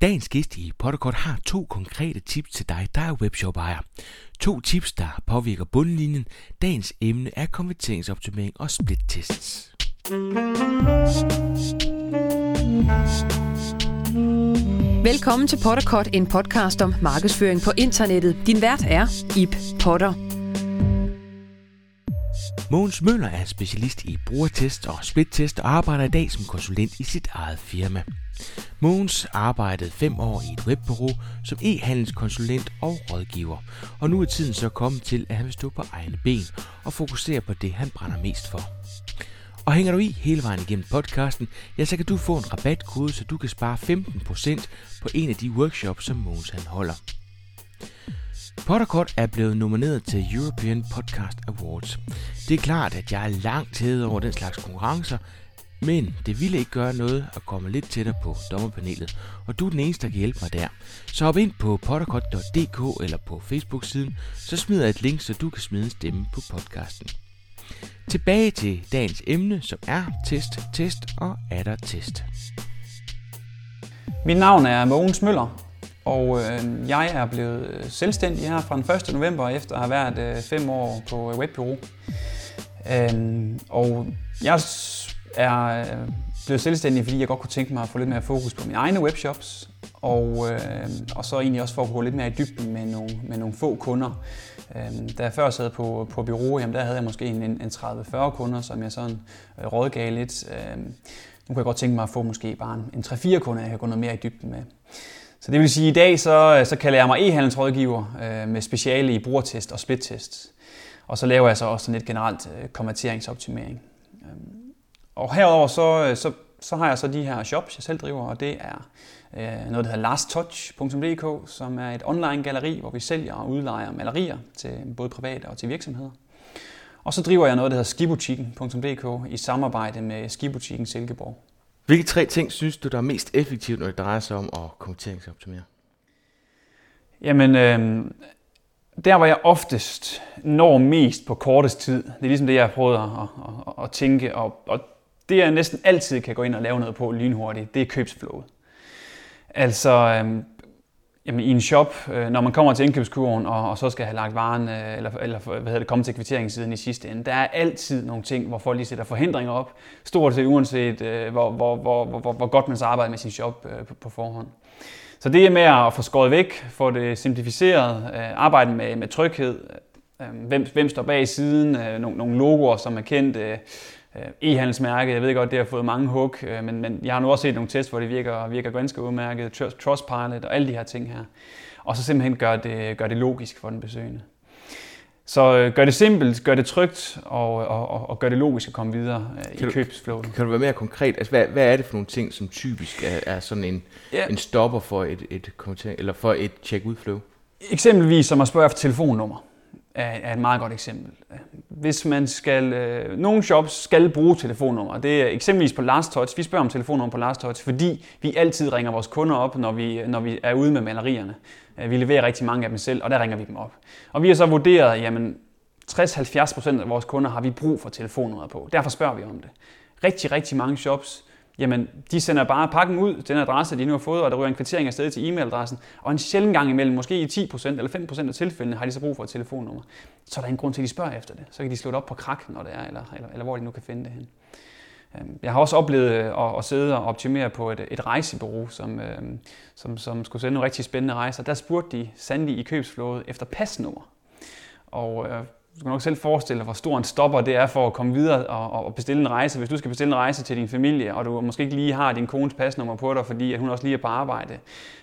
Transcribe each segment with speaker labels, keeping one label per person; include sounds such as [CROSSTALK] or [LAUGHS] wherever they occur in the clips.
Speaker 1: Dagens gæst i Potterkort har to konkrete tips til dig, der er webshop-ejer. To tips, der påvirker bundlinjen. Dagens emne er konverteringsoptimering og split-tests.
Speaker 2: Velkommen til Potterkort, en podcast om markedsføring på internettet. Din vært er Ip Potter.
Speaker 1: Mogens Møller er specialist i brugertest og splittest og arbejder i dag som konsulent i sit eget firma. Mogens arbejdede fem år i et webbureau som e-handelskonsulent og rådgiver, og nu er tiden så kommet til, at han vil stå på egne ben og fokusere på det, han brænder mest for. Og hænger du i hele vejen igennem podcasten, ja, så kan du få en rabatkode, så du kan spare 15% på en af de workshops, som Mogens han holder. Potterkort er blevet nomineret til European Podcast Awards. Det er klart, at jeg er langt hævet over den slags konkurrencer, men det ville ikke gøre noget at komme lidt tættere på dommerpanelet, og du er den eneste, der kan hjælpe mig der. Så hop ind på potterkort.dk eller på Facebook-siden, så smider jeg et link, så du kan smide en stemme på podcasten. Tilbage til dagens emne, som er test, test og er der test.
Speaker 3: Mit navn er Mogens Møller, og øh, jeg er blevet øh, selvstændig her fra den 1. november, efter at have været øh, fem år på øh, webbureau. Øh, og jeg er øh, blevet selvstændig, fordi jeg godt kunne tænke mig at få lidt mere fokus på mine egne webshops, og, øh, og så egentlig også for at gå lidt mere i dybden med nogle, med nogle få kunder. Øh, da jeg før sad på, på bureau, jamen, der havde jeg måske en, en 30-40 kunder, som jeg sådan øh, rådgav lidt. Øh, nu kunne jeg godt tænke mig at få måske bare en, en 3-4 kunder, jeg kan gå noget mere i dybden med. Så det vil sige, at i dag så, øh, så kalder jeg mig e-handelsrådgiver øh, med speciale i brugertest og splittest. Og så laver jeg så også sådan lidt generelt øh, konverteringsoptimering. Øhm, og herover så, øh, så, så har jeg så de her shops, jeg selv driver, og det er øh, noget, der hedder lasttouch.dk, som er et online galleri, hvor vi sælger og udlejer malerier til både private og til virksomheder. Og så driver jeg noget, der hedder skibutikken.dk i samarbejde med Skibutikken Silkeborg.
Speaker 1: Hvilke tre ting synes du, der er mest effektivt, når det drejer sig om at konverteringsoptimere?
Speaker 3: Jamen, øh, der hvor jeg oftest når mest på kortest tid, det er ligesom det, jeg har prøvet at, at, at, at tænke, og, og det jeg næsten altid kan gå ind og lave noget på lynhurtigt, det er købsflowet. Altså, øh, jamen, i en shop, når man kommer til indkøbskurven, og, og så skal have lagt varen, eller, eller hvad hedder det, komme til kvitteringssiden i sidste ende, der er altid nogle ting, hvor folk lige sætter forhindringer op, stort set uanset hvor, hvor, hvor, hvor, hvor godt man så arbejder med sin shop på, på forhånd. Så det er med at få skåret væk, få det simplificeret, arbejde med, med tryghed, hvem, hvem står bag siden, nogle, nogle logoer, som er kendt, øh, e-handelsmærke. Jeg ved godt, det har fået mange hug, øh, men, men jeg har nu også set nogle tests, hvor det virker, virker ganske udmærket. Trustpilot og alle de her ting her. Og så simpelthen gør det, gør det logisk for den besøgende. Så øh, gør det simpelt, gør det trygt, og, og, og gør det logisk at komme videre øh, i købsflowet.
Speaker 1: Kan du være mere konkret? Altså, hvad, hvad er det for nogle ting, som typisk er, er sådan en, ja. en stopper for et, et, eller for et check-ud-flow?
Speaker 3: Eksempelvis som at spørge efter telefonnummer er, et meget godt eksempel. Hvis man skal, øh, nogle shops skal bruge telefonnummer. Det er eksempelvis på Last Touch. Vi spørger om telefonnummer på Last Touch, fordi vi altid ringer vores kunder op, når vi, når vi er ude med malerierne. Øh, vi leverer rigtig mange af dem selv, og der ringer vi dem op. Og vi har så vurderet, jamen 60-70% af vores kunder har vi brug for telefonnummer på. Derfor spørger vi om det. Rigtig, rigtig mange shops jamen de sender bare pakken ud, den adresse, de nu har fået, og der ryger en kvittering afsted til e-mailadressen. Og en sjældent gang imellem, måske i 10% eller 5% af tilfældene, har de så brug for et telefonnummer. Så er der en grund til, at de spørger efter det. Så kan de slå det op på krak, når det er, eller, eller, eller hvor de nu kan finde det hen. Øhm, jeg har også oplevet øh, at, at sidde og optimere på et, et rejsebureau, som, øhm, som, som skulle sende nogle rigtig spændende rejser. Der spurgte de sandelig i købsflådet efter pasnummer. Og øh, du kan nok selv forestille dig, hvor stor en stopper det er for at komme videre og, og bestille en rejse. Hvis du skal bestille en rejse til din familie, og du måske ikke lige har din kones pasnummer på dig, fordi at hun også lige er på arbejde.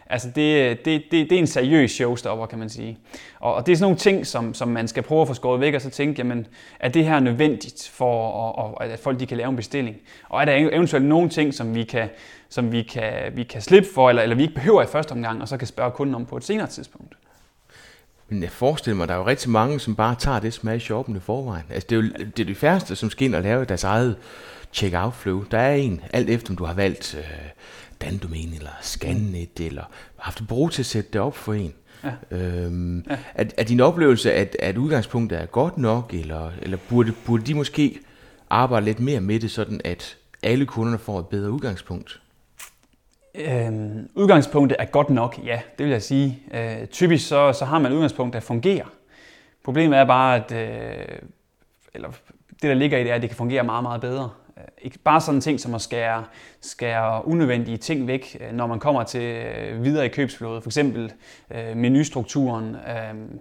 Speaker 3: Altså det, det, det, det er en seriøs showstopper, kan man sige. Og, og det er sådan nogle ting, som, som man skal prøve at få skåret væk, og så tænke, jamen, er det her nødvendigt for, at, at folk de kan lave en bestilling? Og er der eventuelt nogle ting, som vi kan, som vi kan, vi kan slippe for, eller, eller vi ikke behøver i første omgang, og så kan spørge kunden om på et senere tidspunkt?
Speaker 1: Men jeg forestiller mig, der er jo rigtig mange, som bare tager det smash shoppen i forvejen. Altså, det er jo det, er de færreste, som skal ind og lave deres eget check-out flow. Der er en, alt efter om du har valgt øh, Dandomæn eller Scannet, mm. eller haft brug til at sætte det op for en. Ja. Øhm, ja. Er, er din oplevelse, at, at udgangspunktet er godt nok, eller, eller burde, burde de måske arbejde lidt mere med det, sådan at alle kunderne får et bedre udgangspunkt?
Speaker 3: Øhm, udgangspunktet er godt nok, ja, det vil jeg sige. Øh, typisk så, så har man et udgangspunkt, der fungerer. Problemet er bare, at øh, eller det, der ligger i det, er, at det kan fungere meget, meget bedre. Øh, ikke bare sådan ting som at skære, skære unødvendige ting væk, øh, når man kommer til øh, videre i købsflådet. For eksempel øh, menustrukturen, øh,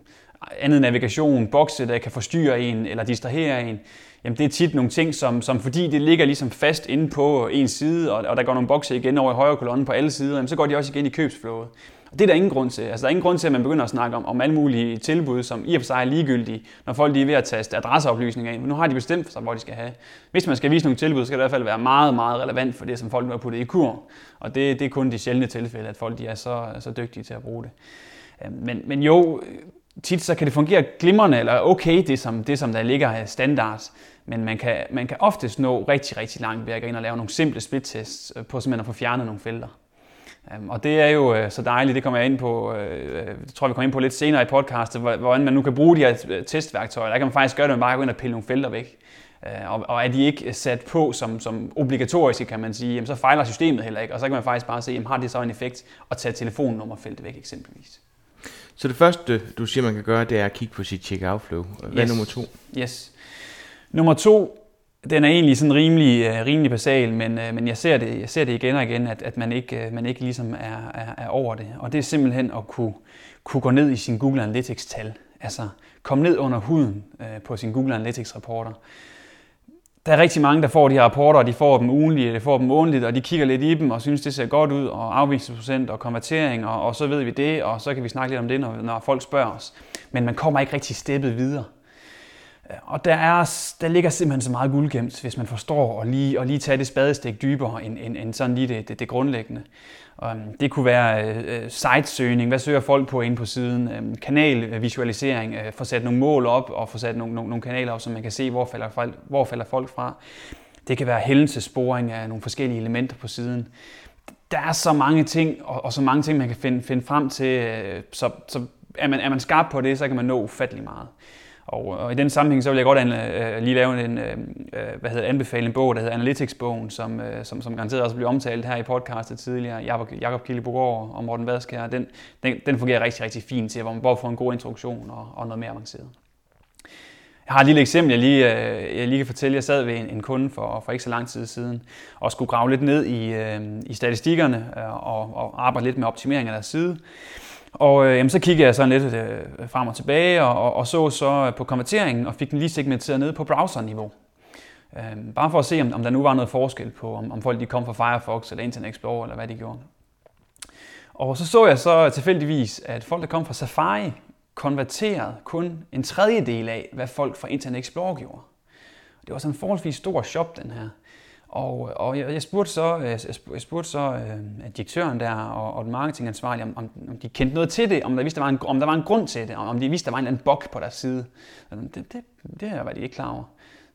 Speaker 3: andet navigation, bokse, der kan forstyrre en eller distrahere en. Jamen det er tit nogle ting, som, som fordi det ligger ligesom fast inde på en side, og, og der går nogle bokse igen over i højre kolonne på alle sider, jamen så går de også igen i købsflådet. Og det er der ingen grund til. Altså, der er ingen grund til, at man begynder at snakke om, om alle mulige tilbud, som i og for sig er ligegyldige, når folk lige er ved at taste adresseoplysninger ind. Men nu har de bestemt sig, hvor de skal have. Hvis man skal vise nogle tilbud, så skal det i hvert fald være meget, meget relevant for det, som folk nu har puttet i kur. Og det, det er kun de sjældne tilfælde, at folk de er så, så dygtige til at bruge det. Øhm, men, men jo, tit så kan det fungere glimrende eller okay, det som, det som der ligger standards. Men man kan, man kan oftest nå rigtig, rigtig langt ved at gå ind og lave nogle simple split-tests øh, på simpelthen at få fjernet nogle felter. Um, og det er jo uh, så dejligt, det kommer jeg ind på, uh, det tror jeg vi kommer ind på lidt senere i podcastet, hvordan man nu kan bruge de her testværktøjer. Der kan man faktisk gøre det, at man bare går ind og pille nogle felter væk. Og, og er de ikke sat på som, som obligatoriske, kan man sige, jamen, så fejler systemet heller ikke. Og så kan man faktisk bare se, jamen, har det så en effekt at tage telefonnummerfeltet væk eksempelvis.
Speaker 1: Så det første, du siger, man kan gøre, det er at kigge på sit checkout flow. Hvad yes. er nummer to?
Speaker 3: Yes. Nummer to, den er egentlig sådan rimelig, øh, rimelig basal, men, øh, men jeg, ser det, jeg ser det igen og igen, at, at man, ikke, øh, man ikke ligesom er, er, er over det. Og det er simpelthen at kunne, kunne gå ned i sin Google Analytics-tal. Altså komme ned under huden på sin Google Analytics-rapporter. Der er rigtig mange, der får de her rapporter, og de får dem ugenligt, de får dem månedligt, og de kigger lidt i dem og synes, det ser godt ud, og afvisningsprocent og konvertering, og, og så ved vi det, og så kan vi snakke lidt om det, når, når folk spørger os. Men man kommer ikke rigtig steppet videre. Øh, og der, er, der ligger simpelthen så meget guldgemt, hvis man forstår at lige, at lige tage det spadestik dybere end, end, end sådan lige det, det, det grundlæggende. Og det kunne være øh, øh, sitesøgning, hvad søger folk på inde på siden, øh, kanalvisualisering, øh, få sat nogle mål op og få sat nogle, nogle, nogle kanaler op, så man kan se, hvor falder, folk, hvor falder folk fra. Det kan være hændelsesporing af nogle forskellige elementer på siden. Der er så mange ting, og, og så mange ting, man kan finde, finde frem til, øh, så, så er, man, er man skarp på det, så kan man nå ufattelig meget. Og, og i den sammenhæng, så vil jeg godt uh, lige lave en, øh, øh, hvad hedder, anbefale en bog, der hedder Analytics-bogen, som, øh, som, som garanteret også blev omtalt her i podcastet tidligere. Jakob, Jakob Kildebogård og Morten Vadskær. Den, den, den fungerer rigtig, rigtig fint til, hvor man både får en god introduktion og, og noget mere avanceret. Jeg har et lille eksempel, jeg lige, øh, jeg lige kan fortælle. Jeg sad ved en, en kunde for, for ikke så lang tid siden og skulle grave lidt ned i, i statistikkerne og, og arbejde lidt med optimering af deres side. Og øh, jamen, så kiggede jeg sådan lidt øh, frem og tilbage og, og, og så så øh, på konverteringen og fik den lige segmenteret ned på browserniveau. Øh, bare for at se, om, om der nu var noget forskel på, om, om folk de kom fra Firefox eller Internet Explorer eller hvad de gjorde. Og så så jeg så tilfældigvis, at folk, der kom fra Safari, konverterede kun en tredjedel af, hvad folk fra Internet Explorer gjorde. Det var sådan en forholdsvis stor shop, den her. Og, og jeg, jeg spurgte så, øh, jeg, spurgte så øh, direktøren der og, og den marketingansvarlige, om, om, om de kendte noget til det, om der, vidste, der var en, om der var en grund til det, om de vidste, der var en eller anden bug på deres side. Det, det, det var de ikke klar over.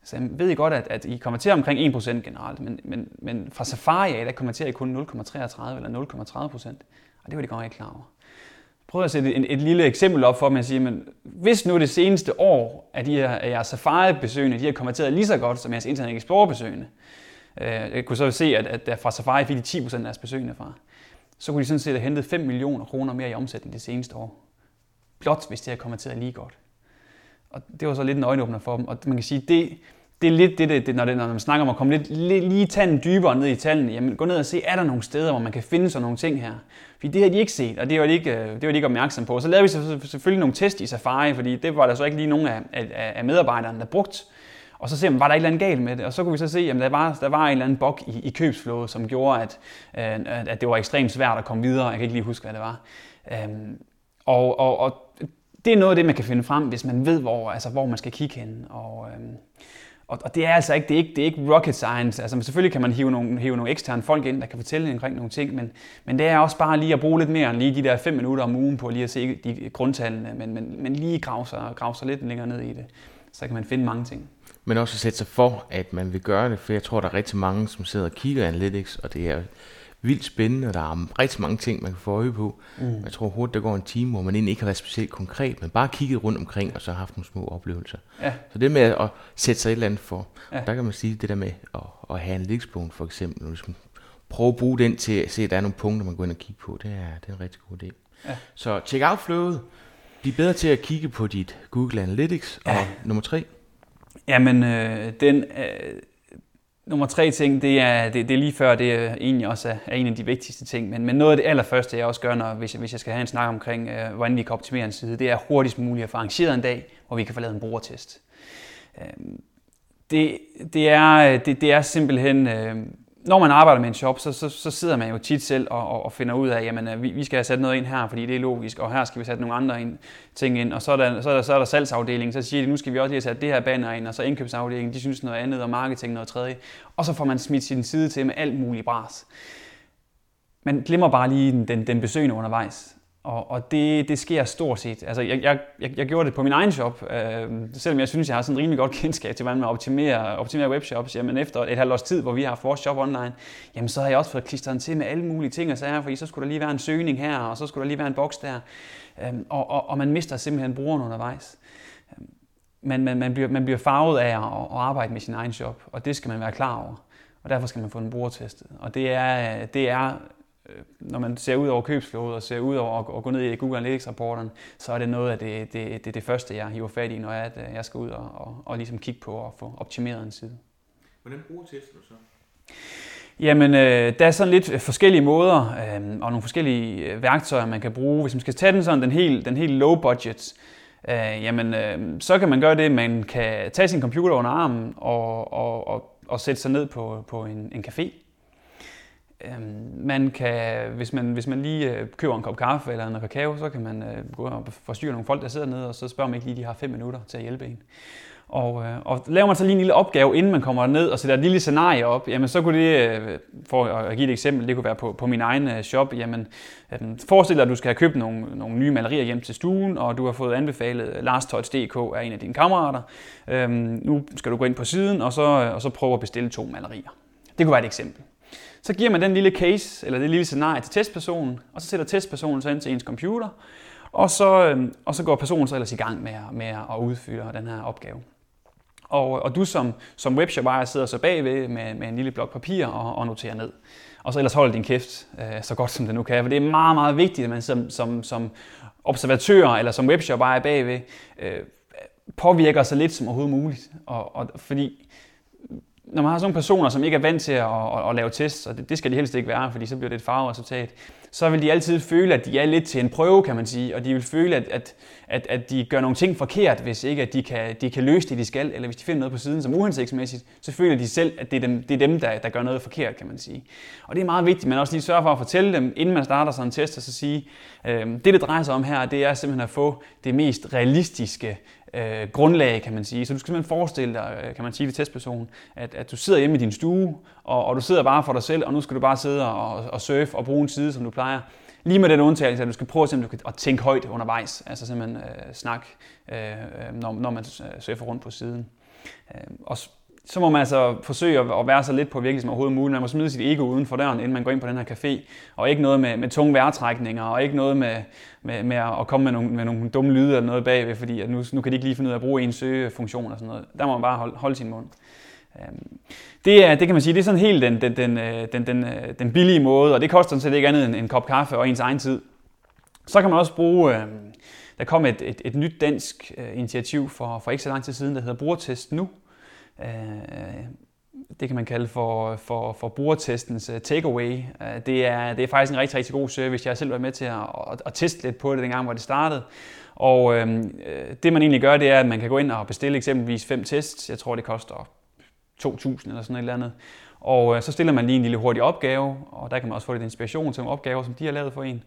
Speaker 3: Så jeg ved I godt, at, at I konverterer omkring 1% generelt, men, men, men fra Safari af, der konverterer I kun 0,33 eller 0,30%. Og det var de godt ikke klar over. Prøv at sætte et, et lille eksempel op for mig og sige, men hvis nu det seneste år, at I, at jeres Safari-besøgende, de har konverteret lige så godt som jeres Internet Explorer-besøgende, Øh, Øh, jeg kunne så se, at, at fra Safari fik de 10% af deres besøgende fra. Så kunne de sådan set have hentet 5 millioner kroner mere i omsætning det seneste år. Blot hvis det havde kommenteret lige godt. Og det var så lidt en øjenåbner for dem. Og man kan sige, det, det er lidt det, det, det når, det, når man snakker om at komme lidt, lidt lige tanden dybere ned i tallene. Jamen, gå ned og se, er der nogle steder, hvor man kan finde sådan nogle ting her? Fordi det har de ikke set, og det var de ikke, øh, det var de ikke opmærksom på. Så lavede vi selvfølgelig nogle test i Safari, fordi det var der så ikke lige nogen af, af, af medarbejderne, der brugte. Og så ser man, var der et eller andet galt med det? Og så kunne vi så se, at der var, der var en eller anden bog i, i købsflådet, som gjorde, at, øh, at det var ekstremt svært at komme videre. Jeg kan ikke lige huske, hvad det var. Øhm, og, og, og det er noget af det, man kan finde frem, hvis man ved, hvor, altså, hvor man skal kigge hen. Og, øhm, og, og det er altså ikke, det er ikke, det er ikke rocket science. Altså, selvfølgelig kan man hive nogle, hive nogle eksterne folk ind, der kan fortælle omkring nogle ting, men, men det er også bare lige at bruge lidt mere end lige de der fem minutter om ugen på lige at se de grundtallene, men, men, men lige grave sig, grave sig lidt længere ned i det. Så kan man finde mange ting
Speaker 1: men også at sætte sig for, at man vil gøre det, for jeg tror, der er rigtig mange, som sidder og kigger Analytics, og det er vildt spændende, og der er rigtig mange ting, man kan få øje på. Mm. Jeg tror hurtigt, der går en time, hvor man egentlig ikke har været specielt konkret, men bare kigget rundt omkring, og så har haft nogle små oplevelser. Ja. Så det med at sætte sig et eller andet for, ja. der kan man sige, det der med at, at have en for eksempel, når du prøve at bruge den til at se, at der er nogle punkter, man går ind og kigge på. Det er, det er en rigtig god idé. Ja. Så check out flowet. Bliv bedre til at kigge på dit Google Analytics. Og ja. nummer tre?
Speaker 3: Jamen, øh, den, øh, nummer tre ting, det er, det, det er lige før, det er egentlig også er, er en af de vigtigste ting. Men, men noget af det allerførste, jeg også gør, når, hvis, jeg, hvis jeg skal have en snak omkring, øh, hvordan vi kan optimere en side, det er hurtigst muligt at få arrangeret en dag, hvor vi kan få lavet en brugertest. Øh, det, det, er, øh, det, det er simpelthen... Øh, når man arbejder med en shop, så, så, så sidder man jo tit selv og, og, og finder ud af, jamen øh, vi, vi skal have sat noget ind her, fordi det er logisk, og her skal vi sætte nogle andre ind, ting ind, og så er, der, så, er der, så er der salgsafdelingen, så siger de, nu skal vi også lige have sat det her banner ind, og så indkøbsafdelingen, de synes noget andet, og marketing noget tredje, og så får man smidt sin side til med alt muligt bras. Man glemmer bare lige den, den, den besøgende undervejs. Og, og det, det sker stort set. Altså, jeg, jeg, jeg, jeg gjorde det på min egen shop, øh, selvom jeg synes, jeg har sådan rimelig godt [LAUGHS] kendskab til, hvordan man optimerer, optimerer webshops. Jamen efter et halvt års tid, hvor vi har haft vores shop online, jamen så har jeg også fået klistret til med alle mulige ting og sager, fordi så skulle der lige være en søgning her, og så skulle der lige være en boks der. Øh, og, og, og man mister simpelthen brugeren undervejs. Øhm, man, man, man, bliver, man bliver farvet af at, at arbejde med sin egen shop, og det skal man være klar over. Og derfor skal man få den brugertestet. Og det er, det er når man ser ud over købsflowet og ser ud over at gå ned i Google Analytics-rapporterne, så er det noget af det, det, det, det første, jeg hiver fat i, når jeg, jeg skal ud og, og, og ligesom kigge på og få optimeret en side.
Speaker 1: Hvordan bruger du så?
Speaker 3: Jamen, øh, der er sådan lidt forskellige måder øh, og nogle forskellige øh, værktøjer, man kan bruge. Hvis man skal tage den sådan den helt, den helt low budget, øh, jamen, øh, så kan man gøre det, man kan tage sin computer under armen og, og, og, og sætte sig ned på, på en, en café Øhm, man kan, hvis man, hvis man lige øh, køber en kop kaffe eller en kakao, så kan man øh, gå og forstyrre nogle folk, der sidder nede, og så spørger man ikke lige, de har fem minutter til at hjælpe en. Og, øh, og laver man så lige en lille opgave, inden man kommer ned og sætter et lille scenarie op, jamen så kunne det, for at give et eksempel, det kunne være på, på min egen shop, jamen øhm, forestil dig, at du skal have købt nogle, nogle nye malerier hjem til stuen, og du har fået anbefalet LastTouch.dk af en af dine kammerater. Øhm, nu skal du gå ind på siden, og så, og så prøve at bestille to malerier. Det kunne være et eksempel. Så giver man den lille case, eller det lille scenarie til testpersonen, og så sætter testpersonen sig ind til ens computer, og så, øhm, og så går personen så ellers i gang med, med at udføre den her opgave. Og, og du som, som webshop ejer sidder så bagved med, med en lille blok papir og, og noterer ned. Og så ellers holder din kæft øh, så godt som det nu kan. For det er meget, meget vigtigt, at man som, som, som observatør eller som webshop ejer bagved øh, påvirker så lidt som overhovedet muligt. Og, og, fordi når man har sådan nogle personer, som ikke er vant til at, at, at lave tests, og det, det skal de helst ikke være, fordi så bliver det et farveresultat, så vil de altid føle, at de er lidt til en prøve, kan man sige, og de vil føle, at, at, at, at de gør nogle ting forkert, hvis ikke at de kan, de kan løse det, de skal, eller hvis de finder noget på siden som uhensigtsmæssigt, så føler de selv, at det er dem, det er dem der, der gør noget forkert, kan man sige. Og det er meget vigtigt, man også lige sørger for at fortælle dem, inden man starter sådan en test, og så sige, øh, det det drejer sig om her, det er simpelthen at få det mest realistiske øh, grundlag, kan man sige. Så du skal simpelthen forestille dig, øh, kan man sige til testpersonen, at, at du sidder hjemme i din stue, og, og du sidder bare for dig selv, og nu skal du bare sidde og, og surfe og bruge en side, som du plejer. Lige med den undtagelse, at du skal prøve simpelthen at tænke højt undervejs, altså simpelthen øh, snak, øh, øh når, når man øh, surfer rundt på siden. Øh, og så må man altså forsøge at være så lidt på virkelig som overhovedet muligt. Man må smide sit ego uden for døren, inden man går ind på den her café. Og ikke noget med, med tunge vejrtrækninger, og ikke noget med, med, med at komme med nogle, med nogle dumme lyde eller noget bagved, fordi at nu, nu kan de ikke lige finde ud af at bruge en søgefunktion og sådan noget. Der må man bare holde, holde sin mund. Øhm, det, er, det kan man sige, det er sådan helt den, den, den, øh, den, den, øh, den billige måde, og det koster sådan set ikke andet end en kop kaffe og ens egen tid. Så kan man også bruge, øh, der kom et, et, et nyt dansk initiativ for, for ikke så lang tid siden, der hedder Brugertest Nu, Øh, det kan man kalde for, for, for brugertestens øh, takeaway. Øh, det er, det er faktisk en rigtig, rigtig god service. Jeg har selv været med til at, at, at teste lidt på det, dengang hvor det startede. Og øh, øh det man egentlig gør, det er, at man kan gå ind og bestille eksempelvis fem tests. Jeg tror, det koster 2.000 eller sådan et eller andet. Og øh, så stiller man lige en lille hurtig opgave, og der kan man også få lidt inspiration til nogle opgaver, som de har lavet for en.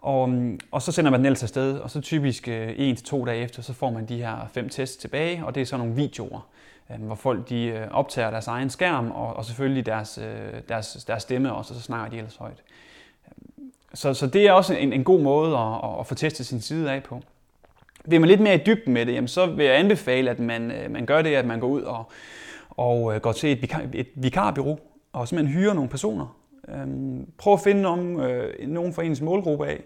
Speaker 3: Og, og så sender man den ellers afsted, og så typisk øh, en til to dage efter, så får man de her fem tests tilbage, og det er så nogle videoer. Øh, hvor folk de øh, optager deres egen skærm, og, og selvfølgelig deres, øh, deres, deres stemme også, og så snakker de ellers højt. Så, så det er også en, en god måde at, at få testet sin side af på. Vil man lidt mere i dybden med det, jamen, så vil jeg anbefale, at man, man gør det, at man går ud og, og går til et, vikar, et vikarbyrå og simpelthen hyrer nogle personer. Øhm, prøv at finde nogen, nogen for ens målgruppe af.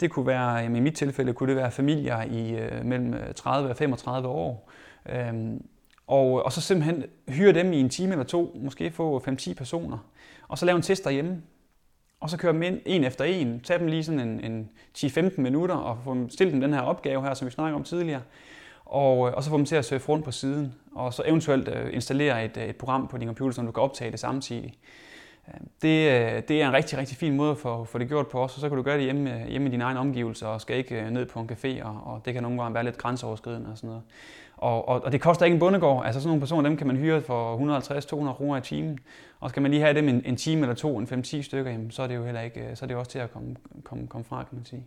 Speaker 3: Det kunne være, jamen i mit tilfælde kunne det være familier i mellem 30 og 35 år, Øhm, og, og så simpelthen hyre dem i en time eller to, måske få 5-10 personer, og så lave en test derhjemme. Og så køre dem ind en efter en, tage dem lige sådan en, en 10-15 minutter og få dem, stille dem den her opgave her, som vi snakker om tidligere. Og, øh, og så få dem til at surfe rundt på siden, og så eventuelt øh, installere et, øh, et program på din computer, som du kan optage det samtidig. Øhm, det, øh, det er en rigtig, rigtig fin måde at få, få det gjort på os, og så kan du gøre det hjemme, hjemme i dine egne omgivelser, og skal ikke ned på en café, og, og det kan nogle gange være lidt grænseoverskridende og sådan noget. Og, og, og det koster ikke en bundegård. Altså sådan nogle personer, dem kan man hyre for 150-200 kroner i timen. Og skal man lige have dem en, en time eller to, en 5-10 stykker, jamen, så er det jo heller ikke, øh, så er det også til at komme, komme, komme fra, kan man sige.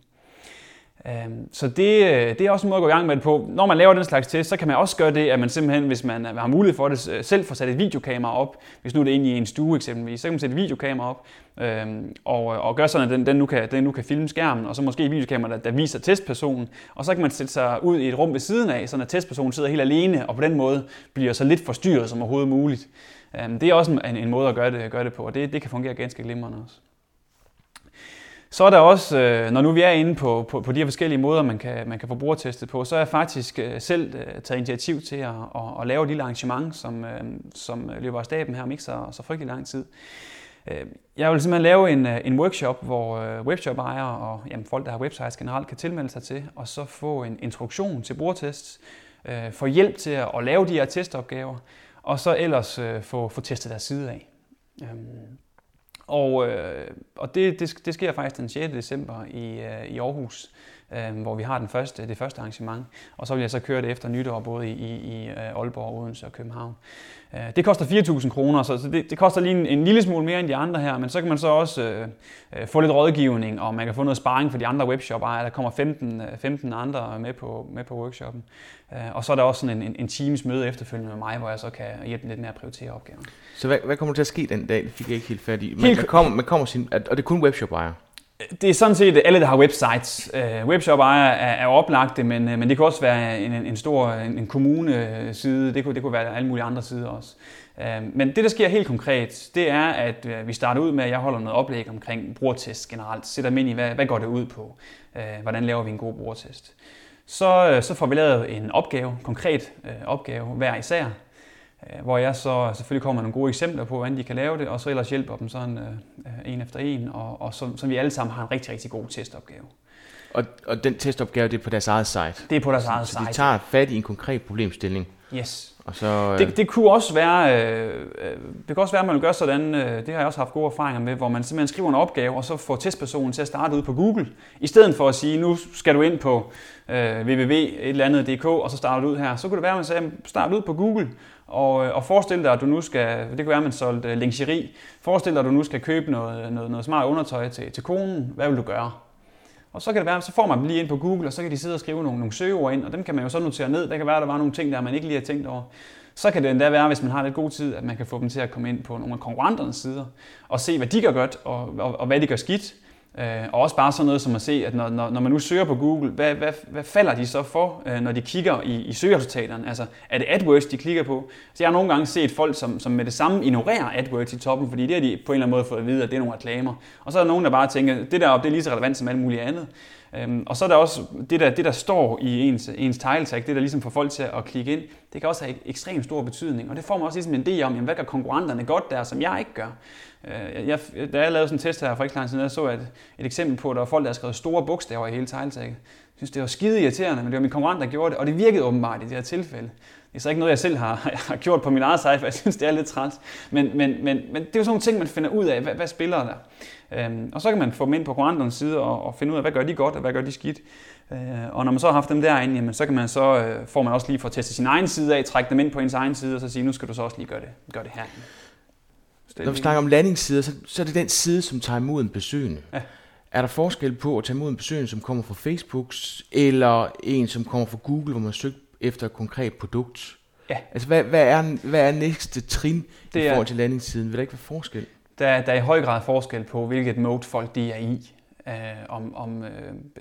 Speaker 3: Øhm, så det, øh, det er også en måde at gå i gang med det på. Når man laver den slags test, så kan man også gøre det, at man simpelthen, hvis man øh, har mulighed for det, øh, selv får sat et videokamera op. Hvis nu det er inde i en stue eksempelvis, så kan man sætte et videokamera op øhm, og, og gøre sådan, at den, den, nu kan, den nu kan filme skærmen, og så måske et videokamera, der, der viser testpersonen. Og så kan man sætte sig ud i et rum ved siden af, så at testpersonen sidder helt alene, og på den måde bliver så lidt forstyrret som overhovedet muligt. Øhm, det er også en, en måde at gøre det, gøre det på, og det, det kan fungere ganske glimrende også. Så er der også, øh, når nu vi er inde på, på, på de her forskellige måder, man kan, man kan få brugertestet på, så er jeg faktisk øh, selv øh, taget initiativ til at, at, at lave et lille arrangement, som, som løber af staben her om ikke så, så frygtelig lang tid. Jeg vil simpelthen lave en, en workshop, hvor webshop-ejere og jamen, folk, der har websites generelt, kan tilmelde sig til, og så få en introduktion til brugertests, få hjælp til at, at lave de her testopgaver, og så ellers få, få testet deres side af. Øhm, og, øh, og det, det, det sker faktisk den 6. december i, øh, i Aarhus, øh, hvor vi har den første, det første arrangement. Og så vil jeg så køre det efter nytår både i, i, i øh, Aalborg, Odense og København. Øh, det koster 4.000 kroner, så det, det koster lige en, en lille smule mere end de andre her, men så kan man så også øh, få lidt rådgivning, og man kan få noget sparring for de andre webshop-ejere. Der kommer 15, 15 andre med på, med på workshoppen. Og så er der også sådan en, en, en teams møde efterfølgende med mig, hvor jeg så kan hjælpe lidt med at prioritere opgaven.
Speaker 1: Så hvad, hvad kommer til at ske den dag? Det fik jeg ikke helt fat i. Man, helt... man kommer, man kommer sin, og det er kun webshop-ejere?
Speaker 3: Det er sådan set alle, der har websites. Øh, Webshop-ejere er, er oplagte, men, øh, men det kan også være en, en stor en, en. Øh, det kunne, det kunne være alle mulige andre sider også. Men det, der sker helt konkret, det er, at vi starter ud med, at jeg holder noget oplæg omkring brugertest generelt. Sætter dem ind i, hvad, hvad går det ud på? Uh, hvordan laver vi en god brugertest? Så, så får vi lavet en opgave, konkret opgave hver især, hvor jeg så selvfølgelig kommer med nogle gode eksempler på, hvordan de kan lave det, og så ellers hjælper dem sådan øh, en efter en, og, og så, så vi alle sammen har en rigtig, rigtig god testopgave.
Speaker 1: Og, og den testopgave, det er på deres eget site?
Speaker 3: Det er på deres eget
Speaker 1: så,
Speaker 3: site.
Speaker 1: Så de tager fat i en konkret problemstilling?
Speaker 3: Yes. Og så, øh... det, det kunne også være, øh, øh, det kan også være, at man vil gøre sådan, øh, det har jeg også haft gode erfaringer med, hvor man simpelthen skriver en opgave, og så får testpersonen til at starte ud på Google, i stedet for at sige, nu skal du ind på øh, www.et og så starter du ud her. Så kunne det være, at man sagde, start ud på Google, og, øh, og forestil dig, at du nu skal, det kan være, at man solgte øh, lingerie, forestil dig, at du nu skal købe noget, øh, noget, noget smart undertøj til, til konen. Hvad vil du gøre? Og så kan det være, så får man dem lige ind på Google, og så kan de sidde og skrive nogle, nogle søgeord ind, og dem kan man jo så notere ned. Der kan være, at der var nogle ting, der man ikke lige har tænkt over. Så kan det endda være, hvis man har lidt god tid, at man kan få dem til at komme ind på nogle af konkurrenternes sider, og se, hvad de gør godt, og, og, og hvad de gør skidt, Øh, og også bare sådan noget som at se, at når, når, når man nu søger på Google, hvad, hvad, hvad falder de så for, øh, når de kigger i, i søgeresultaterne? Altså, er det AdWords, de klikker på? Så jeg har nogle gange set folk, som, som med det samme ignorerer AdWords i toppen, fordi det har de på en eller anden måde fået at vide, at det er nogle reklamer. Og så er der nogen, der bare tænker, det der det er lige så relevant som alt muligt andet. Øhm, og så er der også det der, det, der står i ens, ens title tag, det der ligesom får folk til at klikke ind, det kan også have ekstremt stor betydning. Og det får mig også ligesom en idé om, jamen, hvad gør konkurrenterne godt der, som jeg ikke gør. Øh, jeg, da jeg lavede sådan en test her for ikke lang tid siden, så jeg et, et eksempel på, at der var folk, der havde skrevet store bogstaver i hele tagget. Jeg synes, det var skide irriterende, men det var min konkurrent, der gjorde det, og det virkede åbenbart i det her tilfælde. Det er så ikke noget, jeg selv har, [LAUGHS] har gjort på min eget site, for jeg synes, det er lidt træls. Men, men, men, men det er jo sådan nogle ting, man finder ud af, hvad, hvad spiller der. Øhm, og så kan man få dem ind på konkurrenternes side og, og finde ud af, hvad gør de godt, og hvad gør de skidt. Øh, og når man så har haft dem derinde, jamen, så kan man så, øh, får man også lige for at teste sin egen side af, trække dem ind på ens egen side, og så sige, nu skal du så også lige gøre det, gøre det her.
Speaker 1: Når vi snakker om landingssider, så, så er det den side, som tager imod en besøgende. Ja. Er der forskel på at tage imod en besøgende, som kommer fra Facebook, eller en, som kommer fra Google, hvor man søgt efter et konkret produkt? Ja. Altså, hvad, hvad, er, hvad er næste trin det i forhold til landingssiden? Vil der ikke være forskel?
Speaker 3: Der, der er i høj grad forskel på, hvilket mode folk de er i. Uh, om om uh,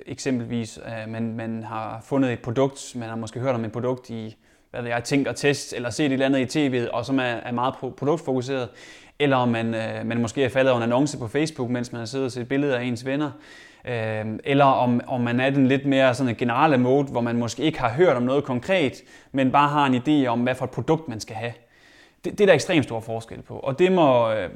Speaker 3: eksempelvis uh, man, man har fundet et produkt, man har måske hørt om et produkt i hvad ved jeg, tænk og test, eller set et eller andet i tv'et, og som er, er meget produktfokuseret, eller om man, øh, man måske er faldet over en annonce på Facebook, mens man har siddet og set billeder af ens venner, øh, eller om, om man er den lidt mere sådan generelle mode, hvor man måske ikke har hørt om noget konkret, men bare har en idé om, hvad for et produkt man skal have det, det er der ekstremt stor forskel på. Og det, må, øh,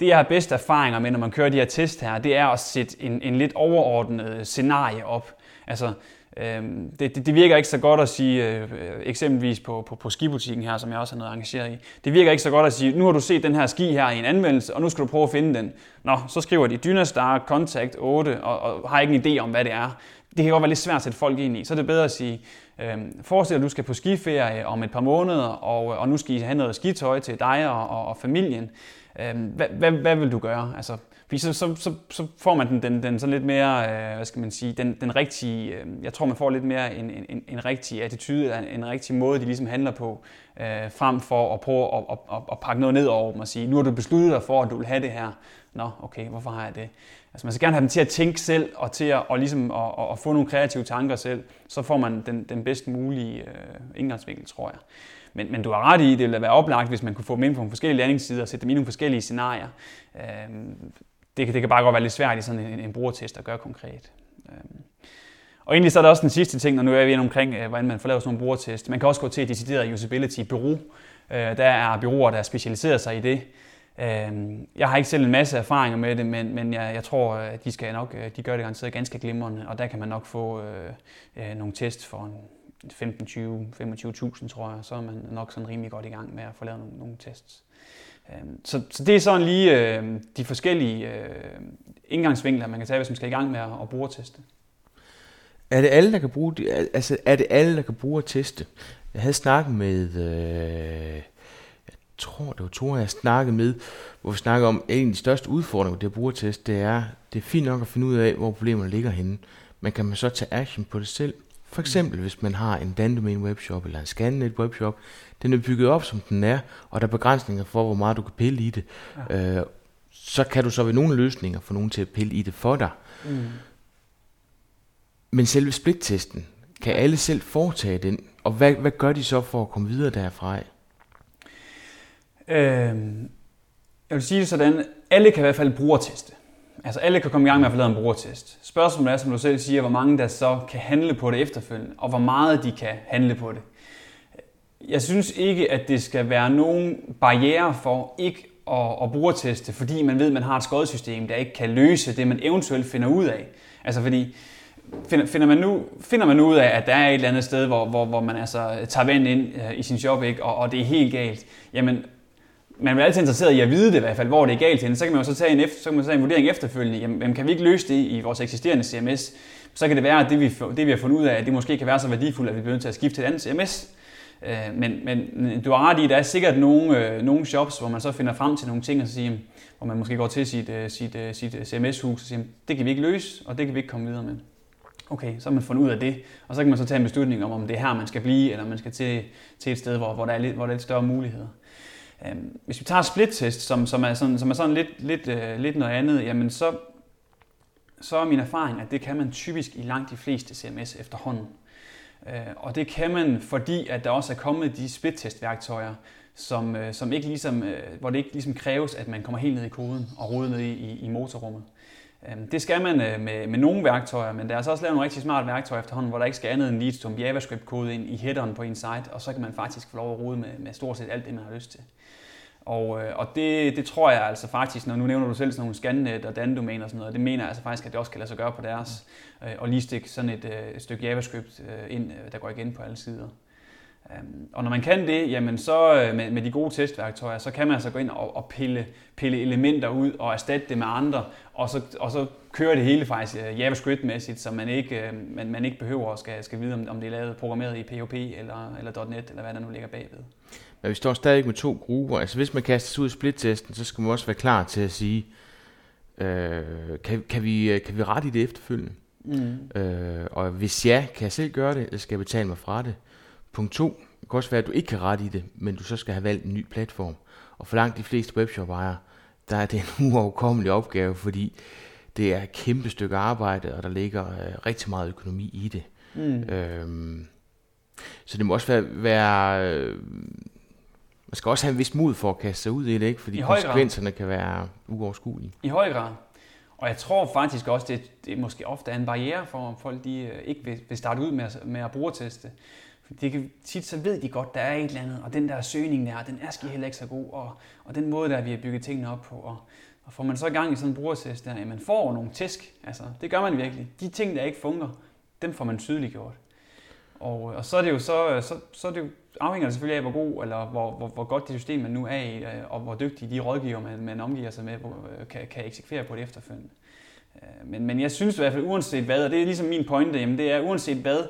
Speaker 3: det jeg har bedst erfaringer med, når man kører de her test her, det er at sætte en, en lidt overordnet øh, scenarie op. Altså, øh, det, det, det virker ikke så godt at sige, øh, eksempelvis på, på, på skibutikken her, som jeg også har noget engageret i, det virker ikke så godt at sige, nu har du set den her ski her i en anvendelse, og nu skal du prøve at finde den. Nå, så skriver de Dynastar Contact 8, og, og har ikke en idé om, hvad det er. Det kan godt være lidt svært at sætte folk ind i. Så er det bedre at sige, øh, forestil dig, at du skal på skiferie om et par måneder, og, øh, og nu skal I have noget skitøj til dig og, og, og familien. Øh, hvad, hvad, hvad vil du gøre? Altså, fordi så, så, så, så får man den, den, den sådan lidt mere, øh, hvad skal man sige, den, den rigtige, øh, jeg tror man får lidt mere en, en, en rigtig attitude, eller en, en rigtig måde, de ligesom handler på, øh, frem for at prøve at, at, at, at pakke noget ned over dem og sige, nu har du besluttet dig for, at du vil have det her. Nå, okay, hvorfor har jeg det? Altså man skal gerne have dem til at tænke selv, og til at, og ligesom og, og, og få nogle kreative tanker selv, så får man den, den bedst mulige øh, indgangsvinkel, tror jeg. Men, men du har ret i, det ville være oplagt, hvis man kunne få dem ind på nogle forskellige landingssider og sætte dem i nogle forskellige scenarier. Øh, det, det kan bare godt være lidt svært i sådan en, en brugertest at gøre konkret. Øh. Og egentlig så er der også den sidste ting, når nu er vi omkring, øh, hvordan man får lavet sådan nogle brugertest. Man kan også gå til et decideret usability-bureau. Øh, der er byråer, der specialiserer sig i det. Øhm, jeg har ikke selv en masse erfaringer med det, men, men jeg, jeg tror, at de, skal nok, øh, de gør det garanteret ganske glimrende, og der kan man nok få øh, øh nogle test for 15, 20, 25.000, tror jeg, så er man nok sådan rimelig godt i gang med at få lavet nogle, nogle tests. Øhm, så, så det er sådan lige øh, de forskellige øh, indgangsvinkler, man kan tage, hvis man skal i gang med at, at bruge og teste.
Speaker 1: Er det alle, der kan bruge altså er det alle, der kan bruge at teste? Jeg havde snakket med, øh, tror det var to, jeg snakkede med, hvor vi snakker om, at en af de største udfordringer ved det at bruge test, det er, det er fint nok at finde ud af, hvor problemerne ligger henne, men kan man så tage action på det selv? For eksempel, hvis man har en Dandomain webshop eller en Scannet webshop, den er bygget op, som den er, og der er begrænsninger for, hvor meget du kan pille i det. Ja. Øh, så kan du så ved nogle løsninger få nogen til at pille i det for dig. Mm. Men selve split-testen, kan alle selv foretage den? Og hvad, hvad gør de så for at komme videre derfra?
Speaker 3: Øhm, jeg vil sige det sådan, alle kan i hvert fald brugerteste. Altså alle kan komme i gang med at få lavet en brugertest. Spørgsmålet er, som du selv siger, hvor mange der så kan handle på det efterfølgende, og hvor meget de kan handle på det. Jeg synes ikke, at det skal være nogen barriere for ikke at, at brugerteste, fordi man ved, at man har et skodsystem, der ikke kan løse det, man eventuelt finder ud af. Altså fordi, finder, finder, man nu, finder man nu ud af, at der er et eller andet sted, hvor, hvor, hvor man altså tager vand ind øh, i sin shop, ikke, og, og det er helt galt, jamen man er altid interesseret i at vide det i hvert fald, hvor det er galt hen. Så kan man jo så tage en, efter, så kan man tage en vurdering efterfølgende. Jamen, kan vi ikke løse det i vores eksisterende CMS? Så kan det være, at det vi, det, vi har fundet ud af, at det måske kan være så værdifuldt, at vi bliver nødt til at skifte til et andet CMS. Øh, men, men du har ret i, at der er sikkert nogle, øh, nogle shops, hvor man så finder frem til nogle ting og siger, hvor man måske går til sit, øh, sit, sit CMS-hus og siger, det kan vi ikke løse, og det kan vi ikke komme videre med. Okay, så har man fundet ud af det, og så kan man så tage en beslutning om, om det er her, man skal blive, eller man skal til, til et sted, hvor, hvor, der er lidt, hvor der er lidt større muligheder. Øhm, hvis vi tager split-test, som, som er sådan, som er sådan lidt, lidt, øh, lidt noget andet, jamen så, så er min erfaring, at det kan man typisk i langt de fleste CMS efterhånden. Øh, og det kan man, fordi at der også er kommet de split-test-værktøjer, som, øh, som ikke ligesom, hvor det ikke ligesom kræves, at man kommer helt ned i koden og roder ned i, i, i motorrummet. Øhm, det skal man øh, med, med nogle værktøjer, men der er så også lavet nogle rigtig smarte værktøjer efterhånden, hvor der ikke skal andet end lige et JavaScript-kode ind i headeren på en site, og så kan man faktisk få lov at rode med, med stort set alt det, man har lyst til. Og, øh, og det, det tror jeg altså faktisk, når nu nævner du selv sådan nogle Scannet og Dan-domæner og sådan noget, det mener jeg altså faktisk, at det også kan lade sig gøre på deres, øh, og lige stikke sådan et, et stykke JavaScript ind, der går igen på alle sider. Um, og når man kan det, jamen så øh, med, med de gode testværktøjer, så kan man altså gå ind og, og pille, pille elementer ud og erstatte det med andre, og så, og så kører det hele faktisk uh, JavaScript-mæssigt, så man ikke, uh, man, man ikke behøver at skal, skal vide, om, om det er lavet programmeret i PHP eller, eller .NET, eller hvad der nu ligger bagved.
Speaker 1: Men vi står stadig med to grupper. Altså hvis man kaster sig ud i split-testen, så skal man også være klar til at sige, øh, kan, kan, vi, kan vi rette i det efterfølgende? Mm. Øh, og hvis ja, kan jeg selv gøre det, eller skal jeg betale mig fra det? Punkt to, det kan også være, at du ikke kan rette i det, men du så skal have valgt en ny platform. Og for langt de fleste webshop-ejere, der er det en [LAUGHS] uoverkommelig opgave, fordi det er et kæmpe stykke arbejde, og der ligger øh, rigtig meget økonomi i det. Mm. Øhm, så det må også være, være øh, man skal også have en vis mod for at kaste sig ud i det, ikke? fordi I konsekvenserne kan være uoverskuelige.
Speaker 3: I høj grad. Og jeg tror faktisk også, det, det måske ofte er en barriere for, om folk de øh, ikke vil, vil starte ud med at, med at bruge teste det kan, tit så ved de godt, der er et eller andet, og den der søgning der, den er sgu heller ikke så god, og, og den måde, der vi har bygget tingene op på, og, og får man så i gang i sådan en brugertest der, man får nogle tæsk, altså det gør man virkelig. De ting, der ikke fungerer, dem får man tydeligt gjort. Og, og så er det jo så, så, så er det jo, afhænger det selvfølgelig af, hvor god eller hvor, hvor, hvor godt det system, man nu er i, øh, og hvor dygtige de rådgiver, man, man omgiver sig med, øh, kan, kan eksekvere på det efterfølgende. Øh, men, men jeg synes i hvert fald, uanset hvad, og det er ligesom min pointe, jamen det er uanset hvad,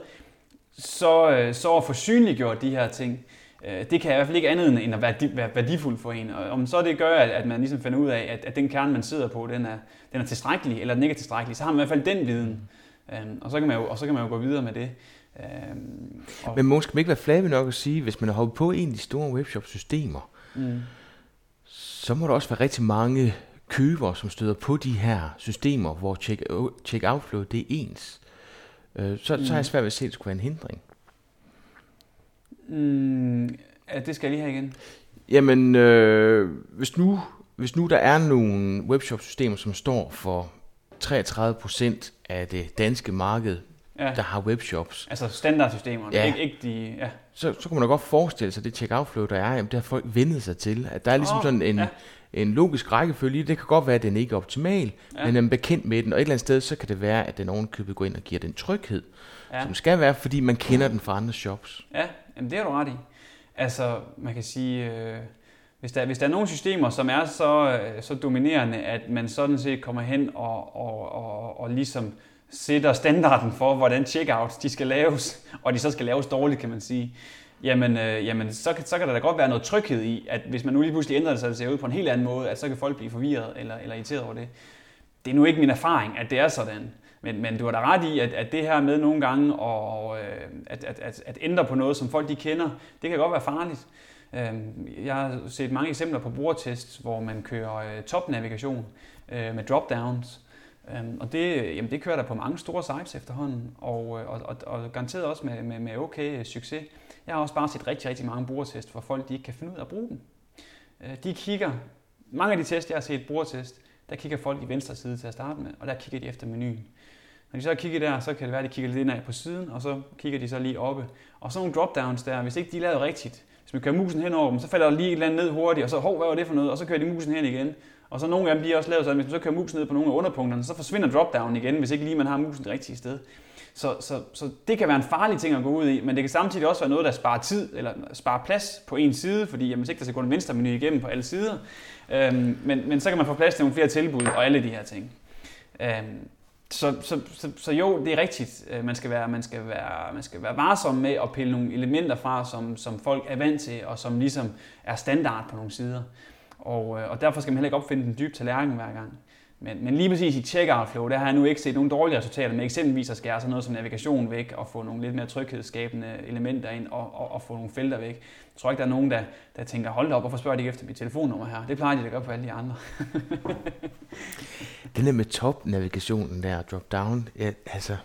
Speaker 3: så, så at få synliggjort de her ting, det kan i hvert fald ikke andet end at være værdifuldt for en. Og om så det gør, at, man ligesom finder ud af, at, at den kerne, man sidder på, den er, den er tilstrækkelig, eller den ikke er tilstrækkelig, så har man i hvert fald den viden. Og så kan man jo, og så kan man jo gå videre med det.
Speaker 1: Øhm, og Men måske man ikke være flabbe nok at sige, hvis man har hoppet på en af de store webshop-systemer, mm. så må der også være rigtig mange købere, som støder på de her systemer, hvor check, check flow det er ens. Øh, så, mm. så er jeg svært ved at se, at det skulle være en hindring.
Speaker 3: Mm, ja, det skal jeg lige have igen.
Speaker 1: Jamen, øh, hvis, nu, hvis nu der er nogle webshop-systemer, som står for 33% af det danske marked ja. der har webshops.
Speaker 3: Altså standardsystemerne, ja. ikke, ikke de... Ja.
Speaker 1: Så, så kan man da godt forestille sig, at det check-out-flow, der er, jamen, det har folk vendet sig til. At der er ligesom oh, sådan en, ja. En logisk rækkefølge. Det kan godt være, at den ikke er optimal, ja. men er bekendt med den. Og et eller andet sted, så kan det være, at den ovenkøbet går ind og giver den tryghed, ja. som skal være, fordi man kender den fra andre shops.
Speaker 3: Ja, jamen, det er du ret i. Altså, man kan sige... Øh hvis der, hvis der er nogle systemer, som er så, øh, så dominerende, at man sådan set kommer hen og, og, og, og ligesom sætter standarden for, hvordan checkouts de skal laves, og de så skal laves dårligt, kan man sige, jamen, øh, jamen så, kan, så kan der da godt være noget tryghed i, at hvis man nu lige pludselig ændrer det, så det ser ud på en helt anden måde, at så kan folk blive forvirret eller, eller irriteret over det. Det er nu ikke min erfaring, at det er sådan. Men, men du har da ret i, at, at det her med nogle gange og, øh, at, at, at, at ændre på noget, som folk de kender, det kan godt være farligt. Øhm, jeg har set mange eksempler på brugertests, hvor man kører øh, topnavigation øh, med dropdowns, Øhm, og det, jamen det kører der på mange store sites efterhånden, og, øh, og, og, og garanteret også med, med, med okay succes. Jeg har også bare set rigtig, rigtig mange brugertest hvor folk, de ikke kan finde ud af at bruge dem. Øh, de kigger, mange af de test, jeg har set brugertest, der kigger folk i venstre side til at starte med, og der kigger de efter menuen. Når de så kigger der, så kan det være, at de kigger lidt indad på siden, og så kigger de så lige oppe. Og så nogle dropdowns der, hvis ikke de er lavet rigtigt, hvis man kører musen hen over dem, så falder der lige et eller andet ned hurtigt, og så, hov, hvad var det for noget? Og så kører de musen hen igen. Og så nogle af dem, de er også lavet sådan, hvis man så kører musen ned på nogle af underpunkterne, så forsvinder dropdown igen, hvis ikke lige man har musen det rigtige sted. Så, så, så det kan være en farlig ting at gå ud i, men det kan samtidig også være noget, der sparer tid eller sparer plads på en side, fordi jamen, hvis ikke der skal gå en venstre menu igennem på alle sider, øhm, men, men så kan man få plads til nogle flere tilbud og alle de her ting. Øhm, så, så, så, så jo, det er rigtigt. Øh, man skal, være, man, skal være, man skal være varsom med at pille nogle elementer fra, som, som folk er vant til, og som ligesom er standard på nogle sider. Og, øh, og derfor skal man heller ikke opfinde den dybe tallerken hver gang. Men, men lige præcis i checkout flow, der har jeg nu ikke set nogen dårlige resultater med eksempelvis at skære sådan noget som navigation væk og få nogle lidt mere tryghedsskabende elementer ind og, og, og få nogle felter væk. Jeg tror ikke, der er nogen, der, der tænker, hold da op, hvorfor spørger de ikke efter mit telefonnummer her? Det plejer de at gøre på alle de andre. [LAUGHS]
Speaker 1: den der med top-navigationen der, drop-down, ja, altså,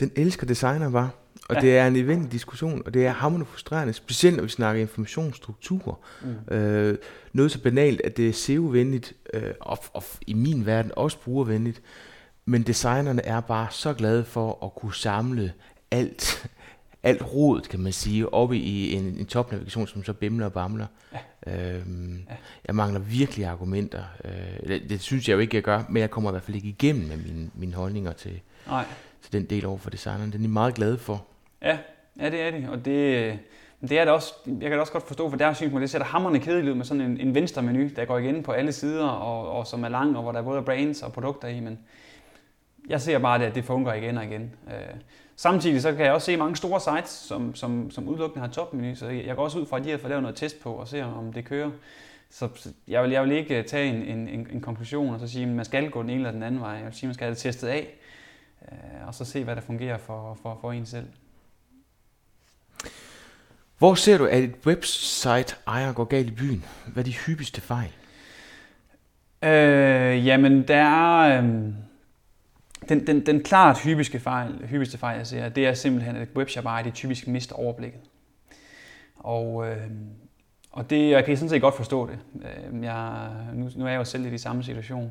Speaker 1: den elsker designer bare. Og ja. det er en event diskussion, og det er hammerende frustrerende, specielt når vi snakker informationsstruktur. Mm. Øh, noget så banalt, at det er SEO-venligt, øh, og, og i min verden også brugervenligt, men designerne er bare så glade for at kunne samle alt, alt rodet, kan man sige, oppe i en, en topnavigation, som så bimler og bamler. Ja. Øhm, ja. Jeg mangler virkelig argumenter. Øh, det, det synes jeg jo ikke, jeg gør, men jeg kommer i hvert fald ikke igennem med mine, mine holdninger til, Nej. til den del over for designerne. Den er de meget glade for.
Speaker 3: Ja, ja det er det. Og det, det er det også, jeg kan det også godt forstå, for deres synspunkt, det sætter hammerne kedeligt ud med sådan en, en venstre menu, der går igen på alle sider, og, og som er lang, og hvor der er både brands og produkter i, men jeg ser bare, det, at det fungerer igen og igen. Øh, samtidig så kan jeg også se mange store sites, som, som, som udelukkende har topmenu, så jeg går også ud fra, at de har fået lavet noget test på og se, om det kører. Så jeg vil, jeg vil ikke øh, tage en, en, en konklusion og så sige, at man skal gå den ene eller den anden vej. Jeg vil sige, at man skal have det testet af, øh, og så se, hvad der fungerer for, for, for en selv.
Speaker 1: Hvor ser du, at et website ejer går galt i byen? Hvad er de hyppigste fejl?
Speaker 3: Øh, jamen, der er... Øh, den, den, den klart hyppigste fejl, hyppigste fejl, jeg ser, det er simpelthen, at webshop ejer det typisk mister overblikket. Og, øh, og det, jeg kan sådan set godt forstå det. Øhm, jeg, nu, nu er jeg jo selv i de samme situation.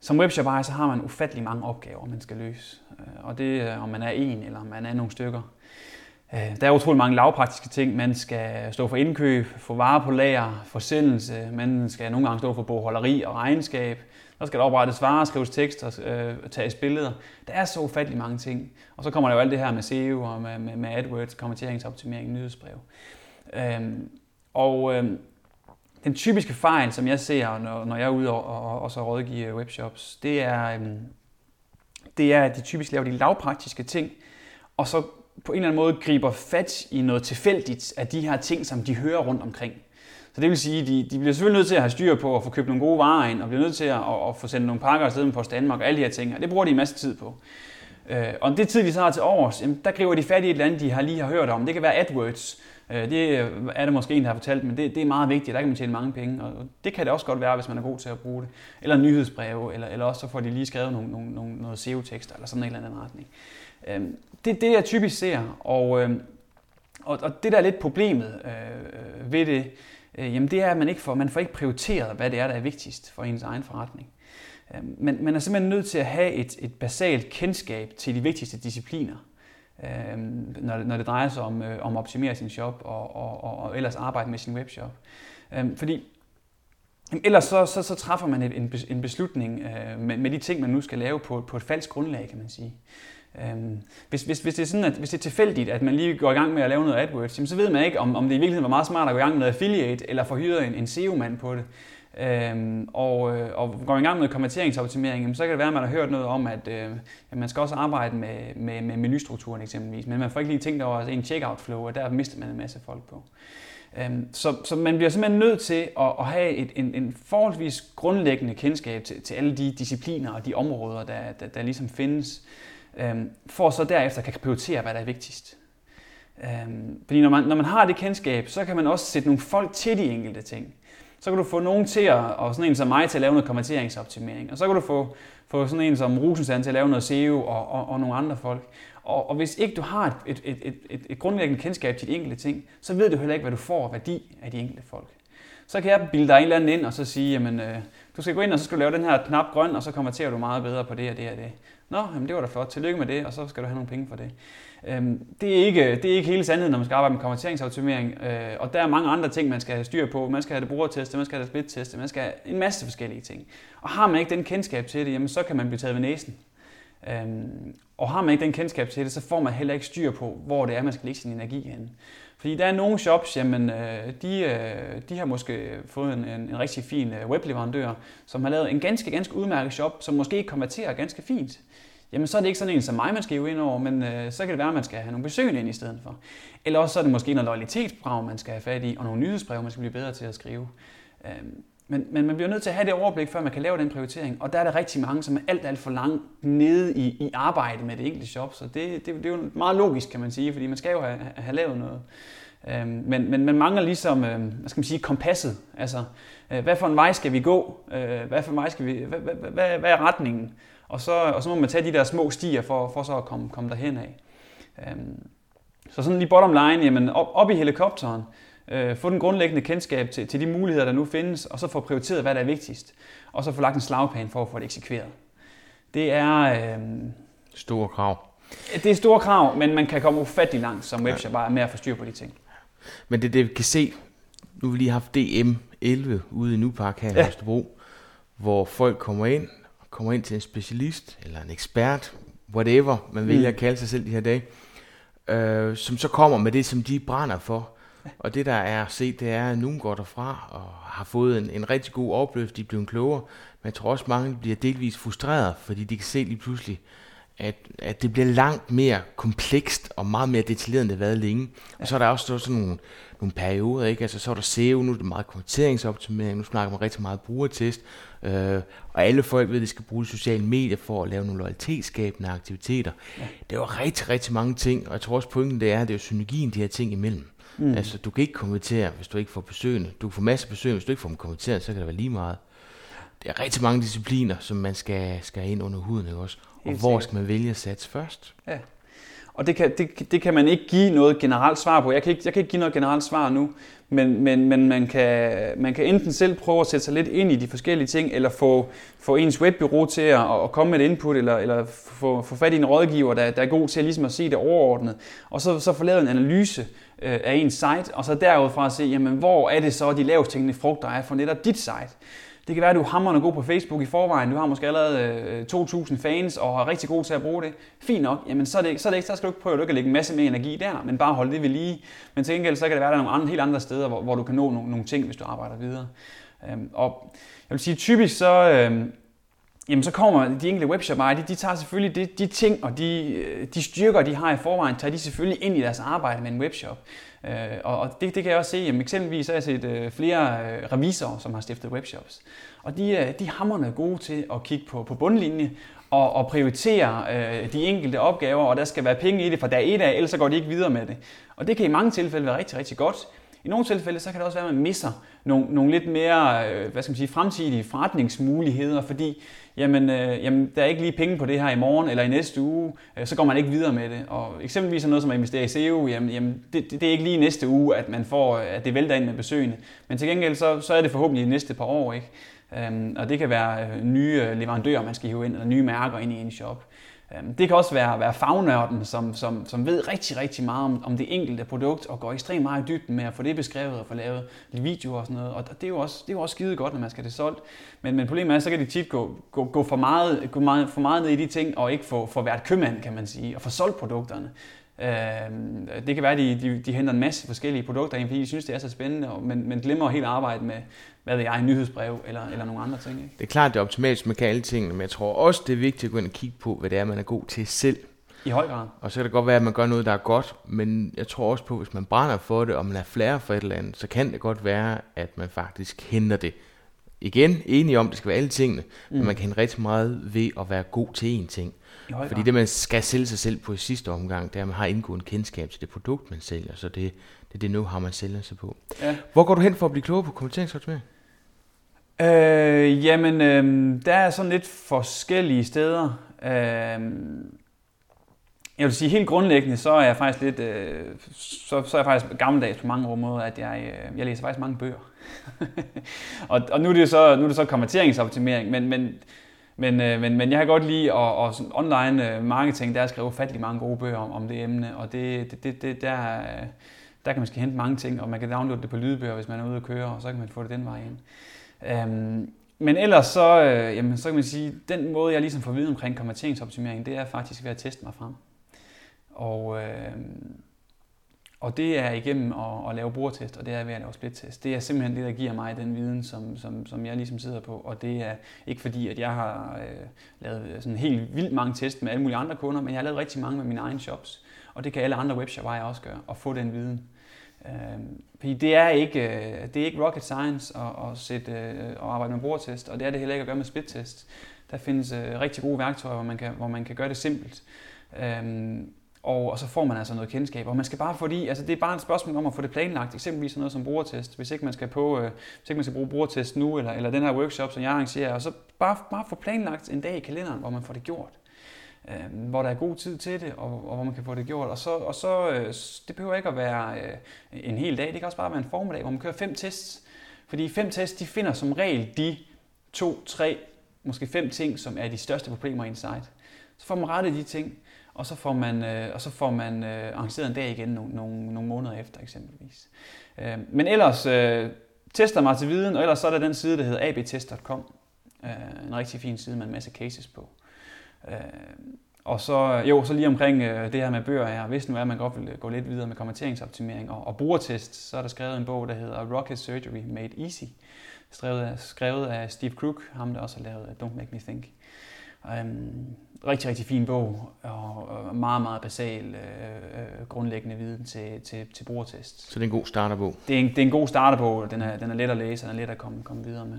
Speaker 3: Som webshop ejer, så har man ufattelig mange opgaver, man skal løse. Øh, og det om man er en, eller om man er nogle stykker. Øh, der er utrolig mange lavpraktiske ting. Man skal stå for indkøb, få varer på lager, forsendelse. Man skal nogle gange stå for bogholderi og regnskab. Der skal der oprettes varer, skrives tekster, øh, tages billeder. Der er så ufattelig mange ting. Og så kommer der jo alt det her med SEO og med, med, med AdWords, konverteringsoptimering, nyhedsbrev. Øhm, og øhm, den typiske fejl, som jeg ser, når, når jeg er ude og, og, og så rådgiver webshops, det er, øhm, det er, at de typisk laver de lavpraktiske ting, og så på en eller anden måde griber fat i noget tilfældigt af de her ting, som de hører rundt omkring. Så det vil sige, at de, de bliver selvfølgelig nødt til at have styr på at få købt nogle gode varer ind, og bliver nødt til at, at, at få sendt nogle pakker afsted med Post Danmark og alle de her ting, og det bruger de en masse tid på. Øh, og det tid, de så har til overs, jamen, der griber de fat i et eller andet, de har lige har hørt om. Det kan være AdWords. Øh, det er der måske en, der har fortalt, men det, det er meget vigtigt. Der kan man tjene mange penge, og det kan det også godt være, hvis man er god til at bruge det. Eller nyhedsbreve, eller, eller også så får de lige skrevet nogle, nogle, nogle, noget SEO-tekster, eller sådan en eller anden retning. Øh, Øhm, det er det, jeg typisk ser, og, øhm, og, og det der er lidt problemet øh, øh, ved det, øh, jamen det er, at man ikke får, man får ikke prioriteret, hvad det er, der er vigtigst for ens egen forretning. Øh, men man er simpelthen nødt til at have et, et basalt kendskab til de vigtigste discipliner, øh, når, når det drejer sig om, øh, om at optimere sin shop og, og, og, og ellers arbejde med sin webshop. Øh, fordi Ellers så, så, så træffer man en, en beslutning øh, med, med de ting, man nu skal lave på, på et falsk grundlag, kan man sige. Øhm, hvis, hvis, hvis, det er sådan, at, hvis det er tilfældigt, at man lige går i gang med at lave noget AdWords, jamen, så ved man ikke, om, om det i virkeligheden var meget smart at gå i gang med noget affiliate, eller få hyret en, en SEO-mand på det. Øhm, og, øh, og går i gang med konverteringsoptimering, jamen, så kan det være, at man har hørt noget om, at, øh, at man skal også arbejde med, med, med menustrukturen eksempelvis, men man får ikke lige tænkt over en checkout flow, og der mister man en masse folk på. Øhm, så, så man bliver simpelthen nødt til at, at have et, en, en forholdsvis grundlæggende kendskab til, til alle de discipliner og de områder, der, der, der ligesom findes øhm, for så derefter kan prioritere, hvad der er vigtigst. Øhm, fordi når man, når man har det kendskab, så kan man også sætte nogle folk til de enkelte ting. Så kan du få nogen til at, og sådan en som mig til at lave noget konverteringsoptimering, og så kan du få, få sådan en som Rusensand til at lave noget SEO og, og, og nogle andre folk. Og, og hvis ikke du har et, et, et, et, et grundlæggende kendskab til de enkelte ting, så ved du heller ikke, hvad du får af værdi af de enkelte folk. Så kan jeg bilde dig en eller anden ind og så sige, jamen, øh, du skal gå ind, og så skal du lave den her knap grøn, og så konverterer du meget bedre på det og det og det. Nå, jamen det var da flot. Tillykke med det, og så skal du have nogle penge for det. Øhm, det, er ikke, det er ikke hele sandheden, når man skal arbejde med konverteringsoptimering. Øh, og der er mange andre ting, man skal have styr på. Man skal have det brugerteste, man skal have det splitteste, man skal have en masse forskellige ting. Og har man ikke den kendskab til det, jamen så kan man blive taget ved næsen. Øhm, og har man ikke den kendskab til det, så får man heller ikke styr på, hvor det er, man skal lægge sin energi hen. Fordi der er nogle shops, jamen, øh, de, øh, de har måske fået en, en, en rigtig fin øh, webleverandør, som har lavet en ganske, ganske udmærket shop, som måske konverterer ganske fint. Jamen så er det ikke sådan en som mig, man skal ind over, men øh, så kan det være, at man skal have nogle besøgende ind i stedet for. Eller også så er det måske noget loyalitetsbrag, man skal have fat i, og nogle nyhedsbreve, man skal blive bedre til at skrive. Øhm, men, men man bliver nødt til at have det overblik, før man kan lave den prioritering. Og der er der rigtig mange, som er alt, alt for langt nede i, i arbejdet med det enkelte shop. Så det, det, det er jo meget logisk, kan man sige, fordi man skal jo have, have lavet noget. Øhm, men, men man mangler ligesom, øh, hvad skal man sige, kompasset. Altså, øh, hvad for en vej skal vi gå? Øh, hvad for en vej skal vi, hvad, hvad, hvad, hvad er retningen? Og så, og så må man tage de der små stier for, for så at komme, komme derhen af. Øhm, så sådan lige bottom line, jamen op, op i helikopteren, øh, få den grundlæggende kendskab til, til de muligheder, der nu findes, og så få prioriteret, hvad der er vigtigst, og så få lagt en slagplan for at få det eksekveret. Det er... Øh,
Speaker 1: store krav.
Speaker 3: Det er store krav, men man kan komme ufattelig langt som webshop bare med at få styr på de ting.
Speaker 1: Men det er det, vi kan se. Nu har vi lige haft DM11 ude i Nupark her i ja. Østerbro, hvor folk kommer ind, kommer ind til en specialist, eller en ekspert, whatever man vælger mm. at kalde sig selv de her dage, øh, som så kommer med det, som de brænder for. [LAUGHS] Og det der er set, det er, at nogen går derfra og har fået en, en rigtig god oplevelse, de er blevet klogere, men jeg tror også, mange bliver delvis frustreret, fordi de kan se lige pludselig, at, at det bliver langt mere komplekst og meget mere detaljeret, end det har været længe. Og så er der også sådan nogle, nogle perioder, ikke? Altså, så er der SEO, nu er det meget konverteringsoptimering, nu snakker man rigtig meget brugertest, øh, og alle folk ved, at de skal bruge sociale medier for at lave nogle loyalitetsskabende aktiviteter. Ja. Det er jo rigtig, rigtig mange ting, og jeg tror også pointen det er, at det er jo synergien de her ting imellem. Mm. Altså, du kan ikke konvertere, hvis du ikke får besøgende. Du kan få masser af besøgende, hvis du ikke får dem konverteret, så kan det være lige meget. Det er rigtig mange discipliner, som man skal, skal ind under huden, ikke også? Og Helt hvor skal man vælge at satse først? Ja.
Speaker 3: Og det kan, det, det kan man ikke give noget generelt svar på. Jeg kan ikke, jeg kan ikke give noget generelt svar nu, men, men, men man, kan, man kan enten selv prøve at sætte sig lidt ind i de forskellige ting, eller få, få ens webbyrå til at, at komme med et input, eller, eller få, få fat i en rådgiver, der, der er god til at, ligesom at se det overordnet, og så, så få lavet en analyse øh, af ens site, og så derudfra at se, jamen, hvor er det så de lavest tænkende frugter er for netop dit site. Det kan være, at du er hammerende god på Facebook i forvejen. Du har måske allerede øh, 2.000 fans og er rigtig god til at bruge det. Fint nok. Jamen, så, er det, så, er det ikke, så skal du ikke prøve at lægge en masse mere energi der, men bare holde det ved lige. Men til gengæld så kan det være, at der er nogle andre, helt andre steder, hvor, hvor du kan nå nogle, nogle ting, hvis du arbejder videre. Øhm, og jeg vil sige, typisk så, øhm, jamen så kommer de enkelte webshop de, de tager selvfølgelig de, de ting og de, øh, de styrker, de har i forvejen, tager de selvfølgelig ind i deres arbejde med en webshop. Øh, og og det, det kan jeg også se, jamen eksempelvis har jeg set øh, flere øh, revisorer, som har stiftet webshops. Og de, øh, de er hammerne gode til at kigge på, på bundlinje og, og prioritere øh, de enkelte opgaver, og der skal være penge i det fra dag et af, ellers så går de ikke videre med det. Og det kan i mange tilfælde være rigtig, rigtig godt. I nogle tilfælde så kan det også være, at man misser nogle, nogle lidt mere øh, hvad skal man sige, fremtidige forretningsmuligheder, fordi jamen, øh, jamen, der er ikke lige penge på det her i morgen eller i næste uge, øh, så går man ikke videre med det. Og eksempelvis noget som at investere i SEO, jamen, jamen det, det, er ikke lige næste uge, at man får, øh, at det vælter ind med besøgende. Men til gengæld så, så er det forhåbentlig de næste par år. Ikke? Um, og det kan være øh, nye leverandører, man skal hive ind, eller nye mærker ind i en shop. Øhm, det kan også være, være fagnørden, som, som, som ved rigtig, rigtig meget om, om det enkelte produkt, og går ekstremt meget i dybden med at få det beskrevet og få lavet videoer og sådan noget. Og det er jo også, det er jo også skide godt, når man skal det solgt. Men, men problemet er, så kan de tit gå, gå, gå for, meget, gå meget, for meget ned i de ting, og ikke få, få været købmand, kan man sige, og få solgt produkterne. Øh, det kan være, at de, de, de henter en masse forskellige produkter ind, fordi de synes, det er så spændende, men, men glemmer helt arbejde med, hvad ved jeg, en nyhedsbrev eller, eller nogle andre ting. Ikke?
Speaker 1: Det er klart, det er optimalt, man kan alle tingene, men jeg tror også, det er vigtigt at gå ind og kigge på, hvad det er, man er god til selv.
Speaker 3: I høj grad.
Speaker 1: Og så kan det godt være, at man gør noget, der er godt, men jeg tror også på, at hvis man brænder for det, og man er flere for et eller andet, så kan det godt være, at man faktisk henter det. Igen, enige om, det skal være alle tingene, mm. men man kan hente rigtig meget ved at være god til én ting. Fordi det, man skal sælge sig selv på i sidste omgang, det er, at man har indgået en kendskab til det produkt, man sælger. Så det, det er det nu, har man sælger sig på. Ja. Hvor går du hen for at blive klogere på konverteringsoptimering?
Speaker 3: Øh, jamen, øh, der er sådan lidt forskellige steder. Øh, jeg vil sige, helt grundlæggende, så er jeg faktisk lidt, øh, så, så er jeg faktisk gammeldags på mange måder, at jeg, øh, jeg læser faktisk mange bøger. [LAUGHS] og, og nu er det så, nu er det så konverteringsoptimering, men, men men, øh, men, men jeg har godt lide og, og sådan online øh, marketing, der er skrevet ufattelig mange gode bøger om, om det emne, og det, det, det, det der, øh, der kan man skal hente mange ting, og man kan downloade det på lydbøger, hvis man er ude at køre, og så kan man få det den vej ind. Øhm, men ellers så, øh, jamen, så kan man sige, den måde, jeg ligesom får viden omkring konverteringsoptimering, det er faktisk ved at teste mig frem. Og, øh, og det er igennem at, at lave brugertest, og det er ved at lave splittest. Det er simpelthen det, der giver mig den viden, som, som, som jeg ligesom sidder på. Og det er ikke fordi, at jeg har øh, lavet øh, sådan helt vildt mange test med alle mulige andre kunder, men jeg har lavet rigtig mange med mine egne shops. Og det kan alle andre webshopper også gøre, og få den viden. Øh, fordi det er ikke, øh, det er ikke rocket science at, at sætte, øh, og arbejde med brugertest, og det er det heller ikke at gøre med splittest. Der findes øh, rigtig gode værktøjer, hvor man kan, hvor man kan gøre det simpelt. Øh, og, og så får man altså noget kendskab. Og man skal bare få det altså det er bare et spørgsmål om at få det planlagt, eksempelvis noget som brugertest. Hvis ikke man skal, på, øh, hvis ikke man skal bruge brugertest nu, eller, eller den her workshop, som jeg arrangerer, og så bare, bare få planlagt en dag i kalenderen, hvor man får det gjort. Øh, hvor der er god tid til det, og, og hvor man kan få det gjort. Og så, og så øh, det behøver ikke at være øh, en hel dag, det kan også bare være en formiddag, hvor man kører fem tests. Fordi fem tests, de finder som regel de to, tre, måske fem ting, som er de største problemer i en site. Så får man rettet de ting, og så får man, øh, og så får man øh, arrangeret en dag igen nogle, nogle, nogle måneder efter eksempelvis. Øh, men ellers øh, tester mig til viden, og ellers så er der den side, der hedder abtest.com. Øh, en rigtig fin side med en masse cases på. Øh, og så, jo, så lige omkring øh, det her med bøger, her. hvis nu er, at man godt vil øh, gå lidt videre med konverteringsoptimering og, og brugertest, så er der skrevet en bog, der hedder Rocket Surgery Made Easy, skrevet af, skrevet af Steve Crook, ham der også har lavet øh, Don't Make Me Think. Um, rigtig, rigtig fin bog, og meget, meget basal, øh, øh, grundlæggende viden til, til, til brugertest.
Speaker 1: Så det er en god starterbog?
Speaker 3: Det er en, det er en god starterbog. Den er, den er let at læse, og den er let at komme, komme videre med.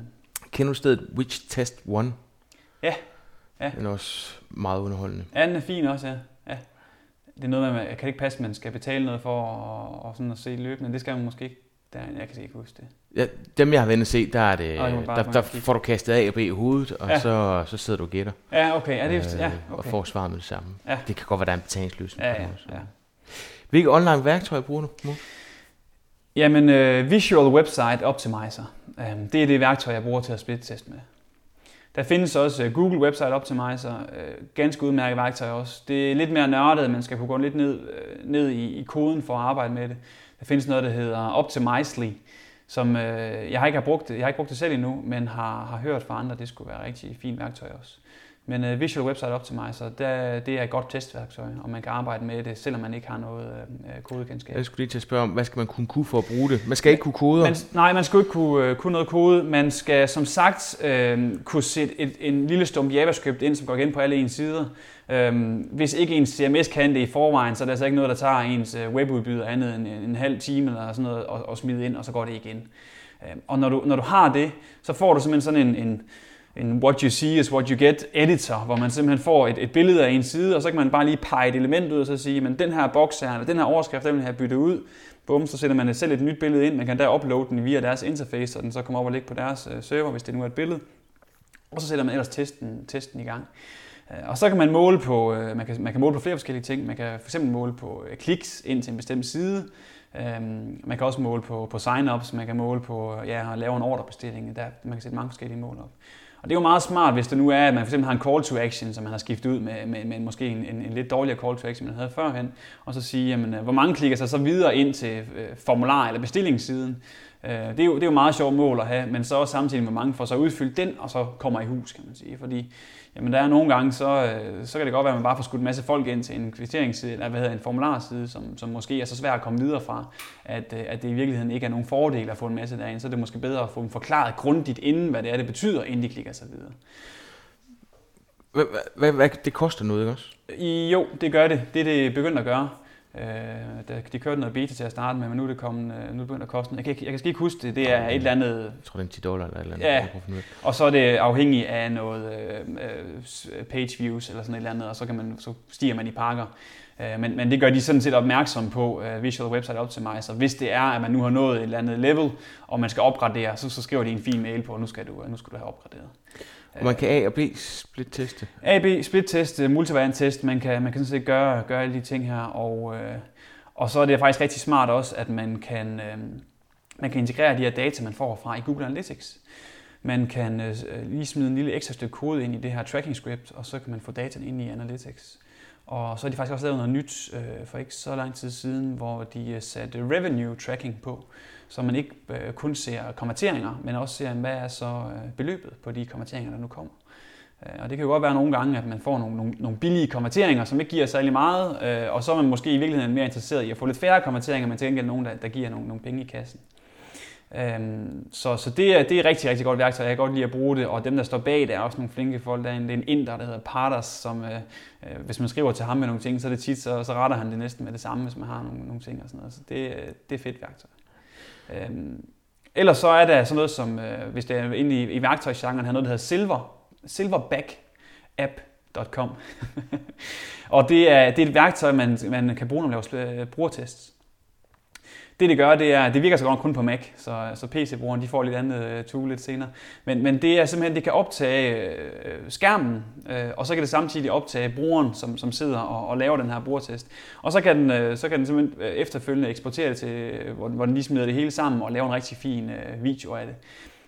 Speaker 1: Kender du stedet Which Test One?
Speaker 3: Ja. ja.
Speaker 1: Den er også meget underholdende.
Speaker 3: Ja, den er fin også, ja. ja. Det er noget med, jeg kan ikke passe, at man skal betale noget for og, og sådan at se løbende. Det skal man måske ikke. Der, jeg kan ikke huske det.
Speaker 1: Ja, dem jeg har vendt at se, der, er det,
Speaker 3: bare
Speaker 1: der, der får du kastet A og B i hovedet, og
Speaker 3: Ja.
Speaker 1: så, så sidder du og gætter.
Speaker 3: Ja, okay. Ja, det er, ja,
Speaker 1: øh,
Speaker 3: okay.
Speaker 1: Og får svaret med det samme.
Speaker 3: Ja.
Speaker 1: Det kan godt være, der er en betalingsløsning.
Speaker 3: Ja, ja, ja.
Speaker 1: Hvilke online værktøjer bruger du?
Speaker 3: Jamen, uh, Visual Website Optimizer, um, det er det værktøj, jeg bruger til at splitteste med. Der findes også uh, Google Website Optimizer, uh, ganske udmærket værktøj også. Det er lidt mere nørdet, man skal kunne gå lidt ned, uh, ned i, i koden for at arbejde med det. Der findes noget, der hedder Optimizely, som uh, jeg har ikke har brugt det, jeg har ikke brugt det selv endnu, men har, har hørt fra andre, at det skulle være rigtig fint værktøj også. Men uh, Visual Website Optimizer, der, det er et godt testværktøj, og man kan arbejde med det, selvom man ikke har noget uh, kodekendskab.
Speaker 1: Jeg skulle lige til at spørge om, hvad skal man kunne kunne for at bruge det? Man skal ikke kunne koder.
Speaker 3: Man, nej, man skal ikke kunne, øh, kunne noget kode. Man skal som sagt øh, kunne sætte et, en lille stump JavaScript ind, som går igen på alle ens sider. Øhm, hvis ikke ens CMS kan det i forvejen, så er det altså ikke noget, der tager ens øh, webudbyder andet end en, en halv time eller sådan noget og, og smide ind, og så går det igen. Øh, og når du, når du har det, så får du simpelthen sådan en, en en what you see is what you get editor, hvor man simpelthen får et, et billede af en side, og så kan man bare lige pege et element ud og så sige, men den her boks her, eller den her overskrift, den vil jeg have byttet ud. Bum, så sætter man selv et nyt billede ind. Man kan der uploade den via deres interface, og den så kommer op og ligge på deres øh, server, hvis det nu er et billede. Og så sætter man ellers testen, testen i gang. Øh, og så kan man måle på, øh, man kan, man kan måle på flere forskellige ting. Man kan fx måle på øh, kliks ind til en bestemt side. Øhm, man kan også måle på, på sign-ups, man kan måle på ja, at lave en ordrebestilling. Der, man kan sætte mange forskellige mål op. Og det er jo meget smart, hvis det nu er, at man fx har en call to action, som man har skiftet ud med, med, med måske en, en, en lidt dårligere call to action, man havde førhen, og så sige, jamen, hvor mange klikker sig så videre ind til øh, formular- eller bestillingssiden. Øh, det, er jo, det er jo meget sjovt mål at have, men så også samtidig, hvor mange får så udfyldt den, og så kommer i hus, kan man sige. Fordi jamen, der er nogle gange, så, øh, så kan det godt være, at man bare får skudt en masse folk ind til en kvitteringsside, eller hvad hedder en formularside, som, som måske er så svært at komme videre fra, at, øh, at det i virkeligheden ikke er nogen fordel at få en masse derind. Så er det måske bedre at få dem forklaret grundigt inden, hvad det er, det betyder, inden de klikker sig videre.
Speaker 1: Hvad, hvad, hvad, det koster noget, ikke også?
Speaker 3: Jo, det gør det. Det er det begyndt at gøre. Øh, der- de kørte noget beta til at starte med, men nu er det, kommet, øh, nu er det begyndt at koste. Jeg kan, ikke, jeg kan ikke huske det. Det er et eller andet...
Speaker 1: Jeg tror, det er en 10 dollar eller et eller andet.
Speaker 3: Ja.
Speaker 1: jeg.
Speaker 3: Og så er det afhængigt af noget øh, øh, page views eller sådan et eller andet, og så, kan man, så stiger man i pakker. Øh, men, men det gør de sådan set opmærksom på, Visual Website Optimizer. Hvis det er, at man nu har nået et eller andet level, og man skal opgradere, så, så skriver de en fin mail på, at nu skal du, nu skal du have opgraderet.
Speaker 1: Og man kan A og B split teste.
Speaker 3: AB, split test, øh, multivariant test, man kan, man kan sådan set gøre, gøre alle de ting her, og, øh, og så er det faktisk rigtig smart også, at man kan, øh, man kan integrere de her data, man får fra i Google Analytics. Man kan øh, øh lige smide en lille ekstra stykke kode ind i det her tracking script, og så kan man få dataen ind i Analytics. Og så har de faktisk også lavet noget nyt øh, for ikke så lang tid siden, hvor de øh, satte revenue tracking på, så man ikke øh, kun ser konverteringer, men også ser, hvad er så øh, beløbet på de konverteringer, der nu kommer. Øh, og det kan jo godt være nogle gange, at man får nogle, nogle, nogle billige konverteringer, som ikke giver særlig meget, øh, og så er man måske i virkeligheden mere interesseret i at få lidt færre konverteringer, men til gengæld nogen, der, der giver nogle, nogle penge i kassen. Øhm, så så det, er, det er rigtig, rigtig godt værktøj. Jeg kan godt lide at bruge det, og dem, der står bag, det er også nogle flinke folk. Der er en, det er en inder, der hedder Pardas, som øh, øh, hvis man skriver til ham med nogle ting, så er det tit, så, så retter han det næsten med det samme, hvis man har nogle, nogle ting og sådan noget. Så det, øh, det er fedt værktøj. Øhm, ellers så er der sådan noget som, øh, hvis det er inde i, i værktøjsgenren, har noget, der hedder Silver, silverbackapp.com. [LAUGHS] og det er, det er et værktøj, man, man kan bruge, når man laver øh, brugertests. Det, det gør, det er, det virker så godt kun på Mac, så, så PC-brugeren de får lidt andet øh, tool lidt senere. Men, men det er simpelthen, det kan optage øh, skærmen, øh, og så kan det samtidig optage brugeren, som, som sidder og, og laver den her brugertest. Og så kan den, øh, så kan den simpelthen øh, efterfølgende eksportere det til, øh, hvor, hvor den lige smider det hele sammen og laver en rigtig fin øh, video af det.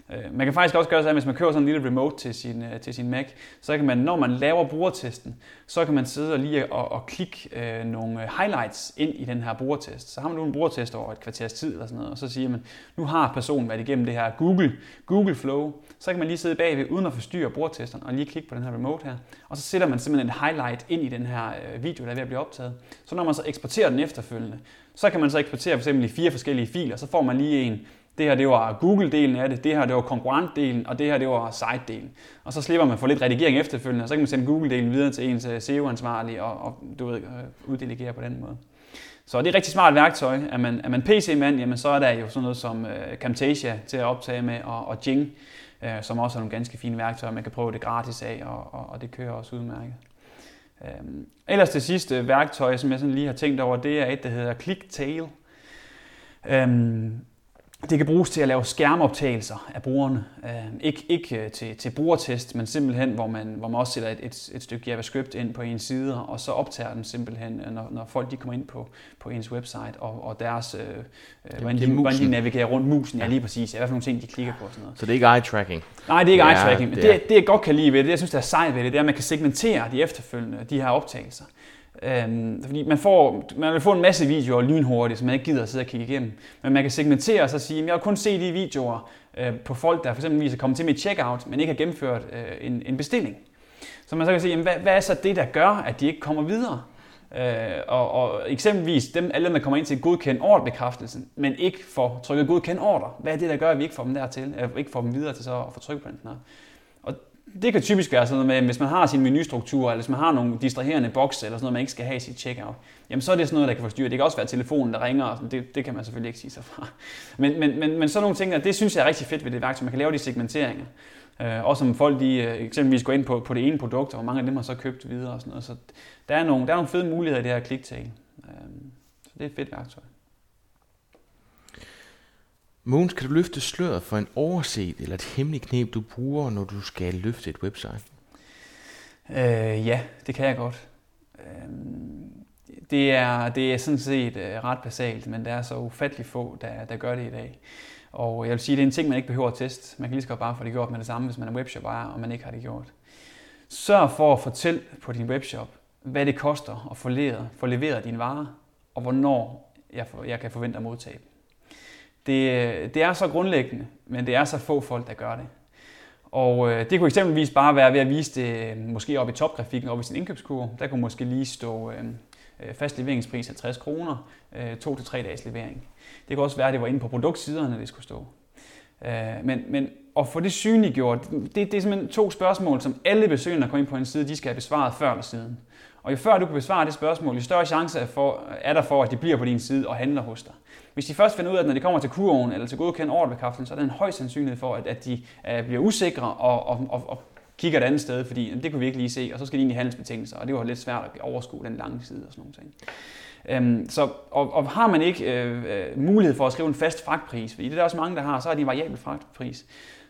Speaker 3: Øh, man kan faktisk også gøre sådan, at hvis man kører sådan en lille remote til sin, øh, til sin Mac, så kan man, når man laver brugertesten, så kan man sidde og lige og, og klikke øh, nogle øh, highlights ind i den her brugertest. Så har man nu en brugertest over et kvarters tid eller sådan noget, og så siger man, nu har personen været igennem det her Google, Google Flow, så kan man lige sidde bagved uden at forstyrre brugertesteren og lige klikke på den her remote her, og så sætter man simpelthen et highlight ind i den her video, der er ved at blive optaget. Så når man så eksporterer den efterfølgende, så kan man så eksportere for eksempel i fire forskellige filer, så får man lige en, det her det var Google-delen af det, det her det var konkurrentdelen, og det her det var site-delen. Og så slipper man for lidt redigering efterfølgende, og så kan man sende Google-delen videre til ens øh, SEO-ansvarlige og, og du ved, øh, uddelegere på den måde. Så det er et rigtig smart værktøj. Er man, er man PC-mand, jamen så er der jo sådan noget som uh, Camtasia til at optage med, og, og Jing, uh, som også er nogle ganske fine værktøjer. Man kan prøve det gratis af, og, og, og det kører også udmærket. Um, ellers det sidste værktøj, som jeg sådan lige har tænkt over, det er et, der hedder ClickTail. Um, øhm, det kan bruges til at lave skærmoptagelser af brugerne. Øh, ikke ikke øh, til, til brugertest, men simpelthen, hvor man, hvor man også sætter et, et, et stykke JavaScript ind på ens side, og så optager den simpelthen, øh, når, når folk de kommer ind på, på ens website, og, og deres, øh, hvordan, de, hvordan de navigerer rundt musen. Ja, lige præcis. Ja, hvad for nogle ting, de klikker på. Og sådan noget.
Speaker 1: Så det er ikke eye-tracking?
Speaker 3: Nej, det er ikke ja, eye-tracking. Det, det, det, jeg godt kan lide ved det, det jeg synes, der er sejt ved det, det er, at man kan segmentere de efterfølgende, de her optagelser. Øhm, fordi man, får, man vil få en masse videoer lynhurtigt, som man ikke gider at sidde og kigge igennem. Men man kan segmentere og så sige, at jeg har kun set de videoer øh, på folk, der for eksempel er kommet til mit checkout, men ikke har gennemført øh, en, en bestilling. Så man så kan sige, jamen, hvad, hvad er så det, der gør, at de ikke kommer videre? Øh, og, og eksempelvis dem, alle dem, der kommer ind til godkendt ordrebekræftelsen, men ikke får trykket godkendt ordre. Hvad er det, der gør, at vi ikke får dem dertil, øh, ikke får dem videre til så at få tryk på den knap? Det kan typisk være sådan noget med, hvis man har sin menustruktur, eller hvis man har nogle distraherende bokse, eller sådan noget, man ikke skal have i sit checkout, jamen så er det sådan noget, der kan forstyrre. Det kan også være telefonen, der ringer, og sådan, det, det kan man selvfølgelig ikke sige sig fra. Men, men, men, men sådan nogle ting, det synes jeg er rigtig fedt ved det værktøj. Man kan lave de segmenteringer. Øh, også om folk de, øh, eksempelvis går ind på, på det ene produkt, og hvor mange af dem har så købt videre og sådan noget. Så der er nogle, der er nogle fede muligheder i det her kliktal. Øh, så det er et fedt værktøj.
Speaker 1: Mogens, kan du løfte sløret for en overset eller et hemmeligt knep, du bruger, når du skal løfte et website?
Speaker 3: Øh, ja, det kan jeg godt. Øh, det, er, det er sådan set øh, ret basalt, men der er så ufattelig få, der, der gør det i dag. Og jeg vil sige, det er en ting, man ikke behøver at teste. Man kan lige så godt bare få det gjort med det samme, hvis man er webshop ejer, og man ikke har det gjort. Sørg for at fortælle på din webshop, hvad det koster at få leveret, få leveret dine varer, og hvornår jeg, for, jeg kan forvente at modtage dem. Det, det er så grundlæggende, men det er så få folk, der gør det. Og øh, det kunne eksempelvis bare være ved at vise det øh, måske op i topgrafikken, op i sin indkøbskurve. Der kunne måske lige stå øh, øh fast leveringspris 50 kroner, øh, to til tre dages levering. Det kunne også være, at det var inde på produktsiderne, det skulle stå. Øh, men, men at få det synliggjort, det, det er simpelthen to spørgsmål, som alle besøgende, der kommer ind på en side, de skal have besvaret før eller siden. Og jo før du kan besvare det spørgsmål, jo større chance er, for, er der for, at de bliver på din side og handler hos dig. Hvis de først finder ud af, at når de kommer til kurven eller til godkendt ordrebekræftelsen, så er der en høj sandsynlighed for, at, at de øh, bliver usikre og, og, og, og kigger et andet sted, fordi det kunne vi ikke lige se, og så skal de ind i handelsbetingelser, og det var lidt svært at overskue den lange side og sådan nogle ting. Øhm, så, og, og har man ikke øh, øh mulighed for at skrive en fast fragtpris, fordi det er der også mange, der har, så har de en variabel fragtpris,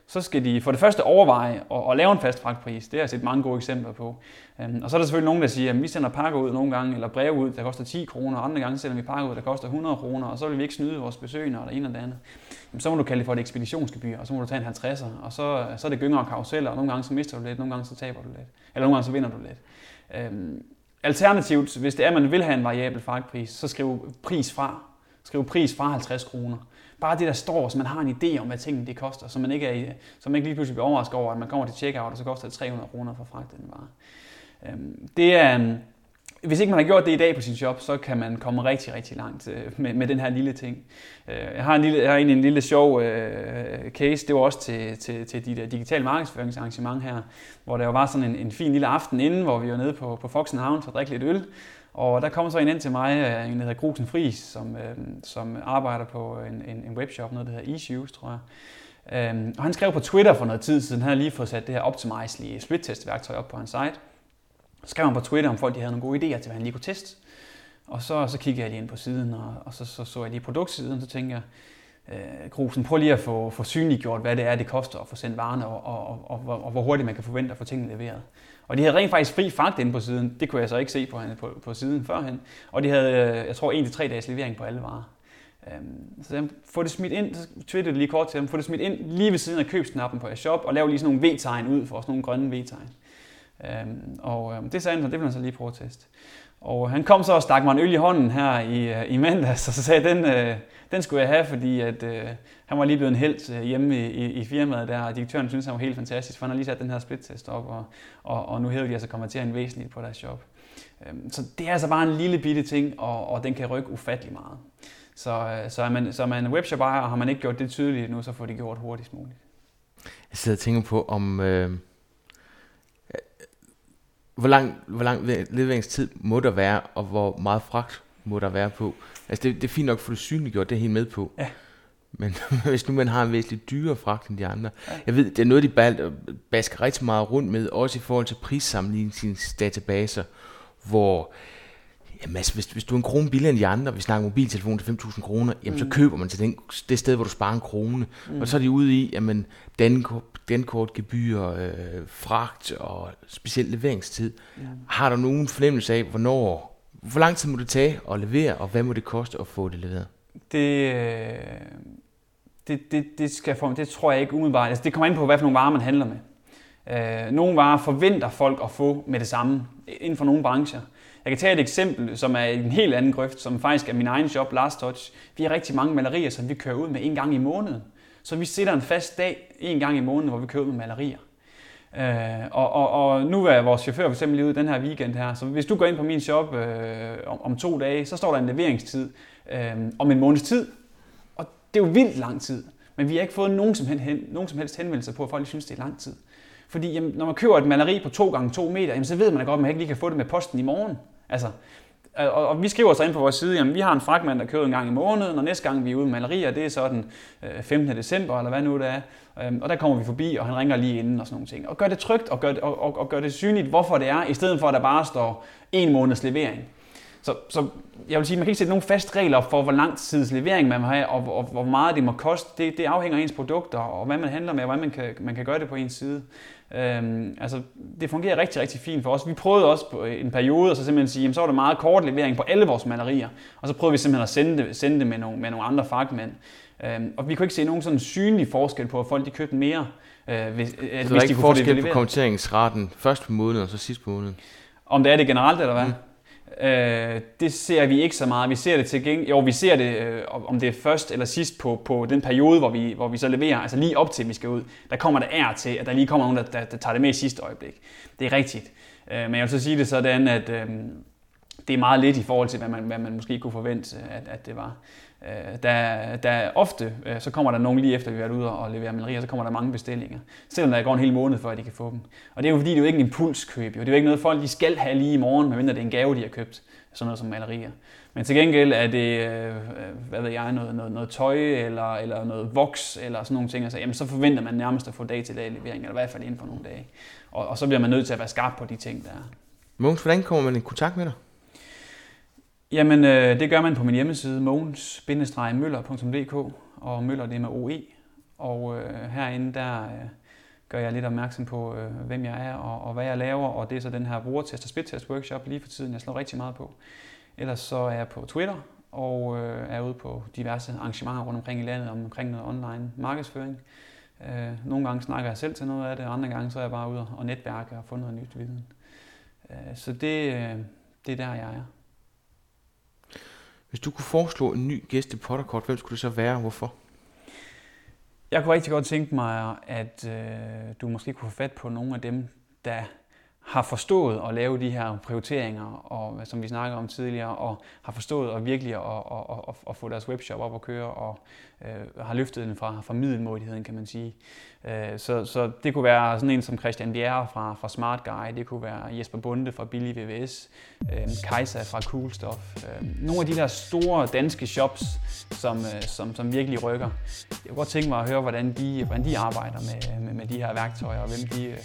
Speaker 3: så skal de for det første overveje at, at lave en fast fragtpris. Det har jeg set mange gode eksempler på. Øhm, og så er der selvfølgelig nogen, der siger, at vi sender pakker ud nogle gange, eller breve ud, der koster 10 kroner, og andre gange sender vi pakker ud, der koster 100 kroner, og så vil vi ikke snyde vores besøgende eller en eller andet. Jamen, så må du kalde det for et ekspeditionsgebyr, og så må du tage en 50'er, og så, så er det gynger og karuseller, og nogle gange så mister du lidt, nogle gange så taber du lidt, eller nogle gange så vinder du lidt. Øhm, alternativt, hvis det er, at man vil have en variabel fragtpris, så skriv pris fra. Skriv pris fra 50 kroner. Bare det, der står, så man har en idé om, hvad tingene det koster, så man ikke, er, så man ikke lige pludselig bliver overrasket over, at man kommer til checkout, og så koster det 300 kroner for fragt den vare. Øhm, det er, øhm, hvis ikke man har gjort det i dag på sin job, så kan man komme rigtig, rigtig langt øh, med, med den her lille ting. Øh, jeg har, en lille, jeg har egentlig en lille sjov øh, case, det var også til, til, til de der digitale markedsføringsarrangement her, hvor der var sådan en, en fin lille aften inden, hvor vi var nede på, på Foxenhavn for at drikke lidt øl. Og der kom så en ind til mig, øh, en der hedder Grusen Fris, som, øh, som arbejder på en, en, en webshop, noget der hedder eShoes, tror jeg. Øhm, og han skrev på Twitter for noget tid siden, han har lige fået sat det her Optimizely split-test-værktøj op på hans site. Så skrev han på Twitter, om folk de havde nogle gode idéer til, hvad han lige kunne teste. Og så, så kiggede jeg lige ind på siden, og, og så, så så jeg lige produktsiden, så tænkte jeg, øh, Grusen, prøv lige at få, få synliggjort, hvad det er, det koster at få sendt varerne, og, og, og, og, og hvor hurtigt man kan forvente at få tingene leveret. Og de havde rent faktisk fri fragt inde på siden. Det kunne jeg så ikke se på, på, på siden førhen. Og de havde, øh, jeg tror, en til tre dages levering på alle varer. Øhm, så så få det smidt ind, så twittede lige kort til dem, få det smidt ind lige ved siden af købsknappen på shop, og lav lige sådan nogle V-tegn ud for sådan nogle grønne V-tegn. Øhm, og øhm, det sagde han så, det vil han så lige prøve at teste. Og han kom så og stak mig en øl i hånden her i, øh, i mandags, og så sagde den, øh, den skulle jeg have, fordi at, øh, han var lige blevet en held øh, hjemme i, i, i firmaet der, og direktøren synes han var helt fantastisk, for han har lige sat den her split-test op, og, og, og nu hæver de altså konvertere en væsentligt på deres job. Øhm, så det er altså bare en lille bitte ting, og, og den kan rykke ufattelig meget. Så, øh, så er man, så er man webshop ejer, og har man ikke gjort det tydeligt nu, så får det gjort hurtigst muligt.
Speaker 1: Jeg sidder og tænker på, om øh, hvor lang, hvor lang leveringstid må der være, og hvor meget fragt må der være på. Altså det, det er fint nok for det synliggjort, det er helt med på. Ja. Men [LAUGHS] hvis nu man har en væsentligt dyrere fragt end de andre. Ja. Jeg ved, det er noget, de basker rigtig meget rundt med, også i forhold til prissammenligningsdatabaser, hvor Jamen altså, hvis, hvis du er en krone billigere end de andre, vi snakker mobiltelefon til 5.000 kroner, jamen mm. så køber man til den, det sted, hvor du sparer en krone. Mm. Og så er de ude i, jamen, dankort, dankort gebyr, øh, fragt og specielt leveringstid. Mm. Har du nogen fornemmelse af, hvornår, hvor lang tid må det tage at levere, og hvad må det koste at få det leveret?
Speaker 3: Det, øh, det, det, det, skal for, det tror jeg ikke umiddelbart. Altså, det kommer ind på, hvad for nogle varer man handler med. Øh, nogle varer forventer folk at få med det samme inden for nogle brancher. Jeg kan tage et eksempel, som er en helt anden grøft, som faktisk er min egen shop, Last Touch. Vi har rigtig mange malerier, som vi kører ud med en gang i måneden. Så vi sætter en fast dag en gang i måneden, hvor vi kører ud med malerier. Øh, og, og, og nu er vores chauffør for eksempel lige ude den her weekend her, så hvis du går ind på min shop øh, om, om to dage, så står der en leveringstid øh, om en måneds tid. Det er jo vildt lang tid, men vi har ikke fået nogen som helst, nogen som helst henvendelser på, at folk synes, det er lang tid. Fordi jamen, når man køber et maleri på 2 gange 2 meter, jamen, så ved man da godt, at man ikke lige kan få det med posten i morgen. Altså, øh, og, og vi skriver så ind på vores side, jamen vi har en fragment, der kører en gang i måneden, og næste gang vi er ude med malerier, det er så den øh, 15. december, eller hvad nu det er. Øhm, og der kommer vi forbi, og han ringer lige inden og sådan nogle ting. Og gør det trygt, og gør det, og, og, og gør det synligt, hvorfor det er, i stedet for at der bare står en måneds levering. Så, så jeg vil sige, man kan ikke sætte nogen fast regler for, hvor lang tids levering man må have, og, og hvor meget det må koste. Det, det afhænger af ens produkter, og hvad man handler med, og hvordan man kan, man kan gøre det på ens side. Øhm, altså, det fungerer rigtig, rigtig fint for os. Vi prøvede også på en periode at så simpelthen sige, jamen, så var der meget kort levering på alle vores malerier, og så prøvede vi simpelthen at sende det, sende det med, nogle, med nogle andre fagmænd. Øhm, og vi kunne ikke se nogen sådan synlig forskel på, at folk de købte mere,
Speaker 1: øh, hvis, så hvis der er ikke forskel på kommenteringsraten først på måneden og så sidst på måneden?
Speaker 3: Om det er det generelt, eller hvad? Mm. Øh, det ser vi ikke så meget. Vi ser det til gengæld, jo, vi ser det, øh, om det er først eller sidst på, på den periode, hvor vi, hvor vi så leverer, altså lige op til, vi skal ud. Der kommer der ær til, at der lige kommer nogen, der, der, der tager det med i sidste øjeblik. Det er rigtigt. Øh, men jeg vil så sige det sådan, at øh, det er meget lidt i forhold til, hvad man, hvad man måske kunne forvente, at, at det var. Øh, der, der ofte, øh, så kommer der nogen lige efter, vi har været ude og levere malerier, så kommer der mange bestillinger. Selvom der går en hel måned, før at de kan få dem. Og det er jo fordi, det er jo ikke en impulskøb. Jo. Det er jo ikke noget, folk de skal have lige i morgen, medmindre det er en gave, de har købt. Sådan noget som malerier. Men til gengæld er det, øh, hvad ved jeg, noget, noget, noget tøj eller, eller noget voks eller sådan nogle ting. Altså, jamen, så forventer man nærmest at få dag til dag levering, eller i hvert fald inden for nogle dage. Og, og så bliver man nødt til at være skarp på de ting, der er.
Speaker 1: Mogens, hvordan kommer man i kontakt med dig?
Speaker 3: Jamen, øh, det gør man på min hjemmeside, mogens-møller.dk, og Møller det er med OE. Og øh, herinde, der øh, gør jeg lidt opmærksom på, øh, hvem jeg er og, og hvad jeg laver, og det er så den her brugertest og spittest workshop lige for tiden, jeg slår rigtig meget på. Ellers så er jeg på Twitter og øh, er ude på diverse arrangementer rundt omkring i landet omkring noget online markedsføring. Øh, nogle gange snakker jeg selv til noget af det, og andre gange så er jeg bare ude og netværke og få noget nyt viden. Øh, så det, øh, det er der, jeg er.
Speaker 1: Hvis du kunne foreslå en ny gæst i Potterkort, hvem skulle det så være og hvorfor?
Speaker 3: Jeg kunne rigtig godt tænke mig, at øh, du måske kunne få fat på nogle af dem, der har forstået at lave de her prioriteringer, og, som vi snakkede om tidligere, og har forstået at virkelig at, at, at, at få deres webshop op at køre, og øh, har løftet den fra, fra middelmådigheden, kan man sige. Øh, så, så det kunne være sådan en som Christian Bjerre fra, fra Smart Guy, det kunne være Jesper Bunde fra Billy VVS, øh, Kajsa fra Cool Stuff. Øh, nogle af de der store danske shops, som, øh, som, som virkelig rykker. Jeg kunne godt tænke mig at høre, hvordan de, hvordan de arbejder med, med, med de her værktøjer, og hvem de, øh,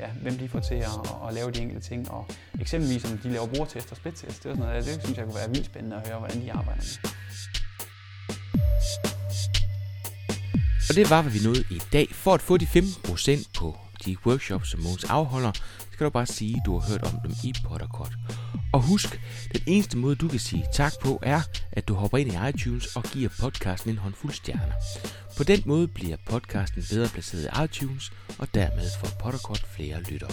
Speaker 3: ja, hvem de får til at, at lave de enkelte ting. Og eksempelvis om de laver brugertest og splittest. Det, er sådan noget, det synes jeg kunne være vildt spændende at høre, hvordan de arbejder med.
Speaker 1: Og det var, hvad vi nåede i dag. For at få de 15% på de workshops, som Mogens afholder, skal du bare sige, at du har hørt om dem i Potterkort. Og husk, den eneste måde, du kan sige tak på, er, at du hopper ind i iTunes og giver podcasten en håndfuld stjerner. På den måde bliver podcasten bedre placeret i iTunes, og dermed får Potterkort flere lyttere.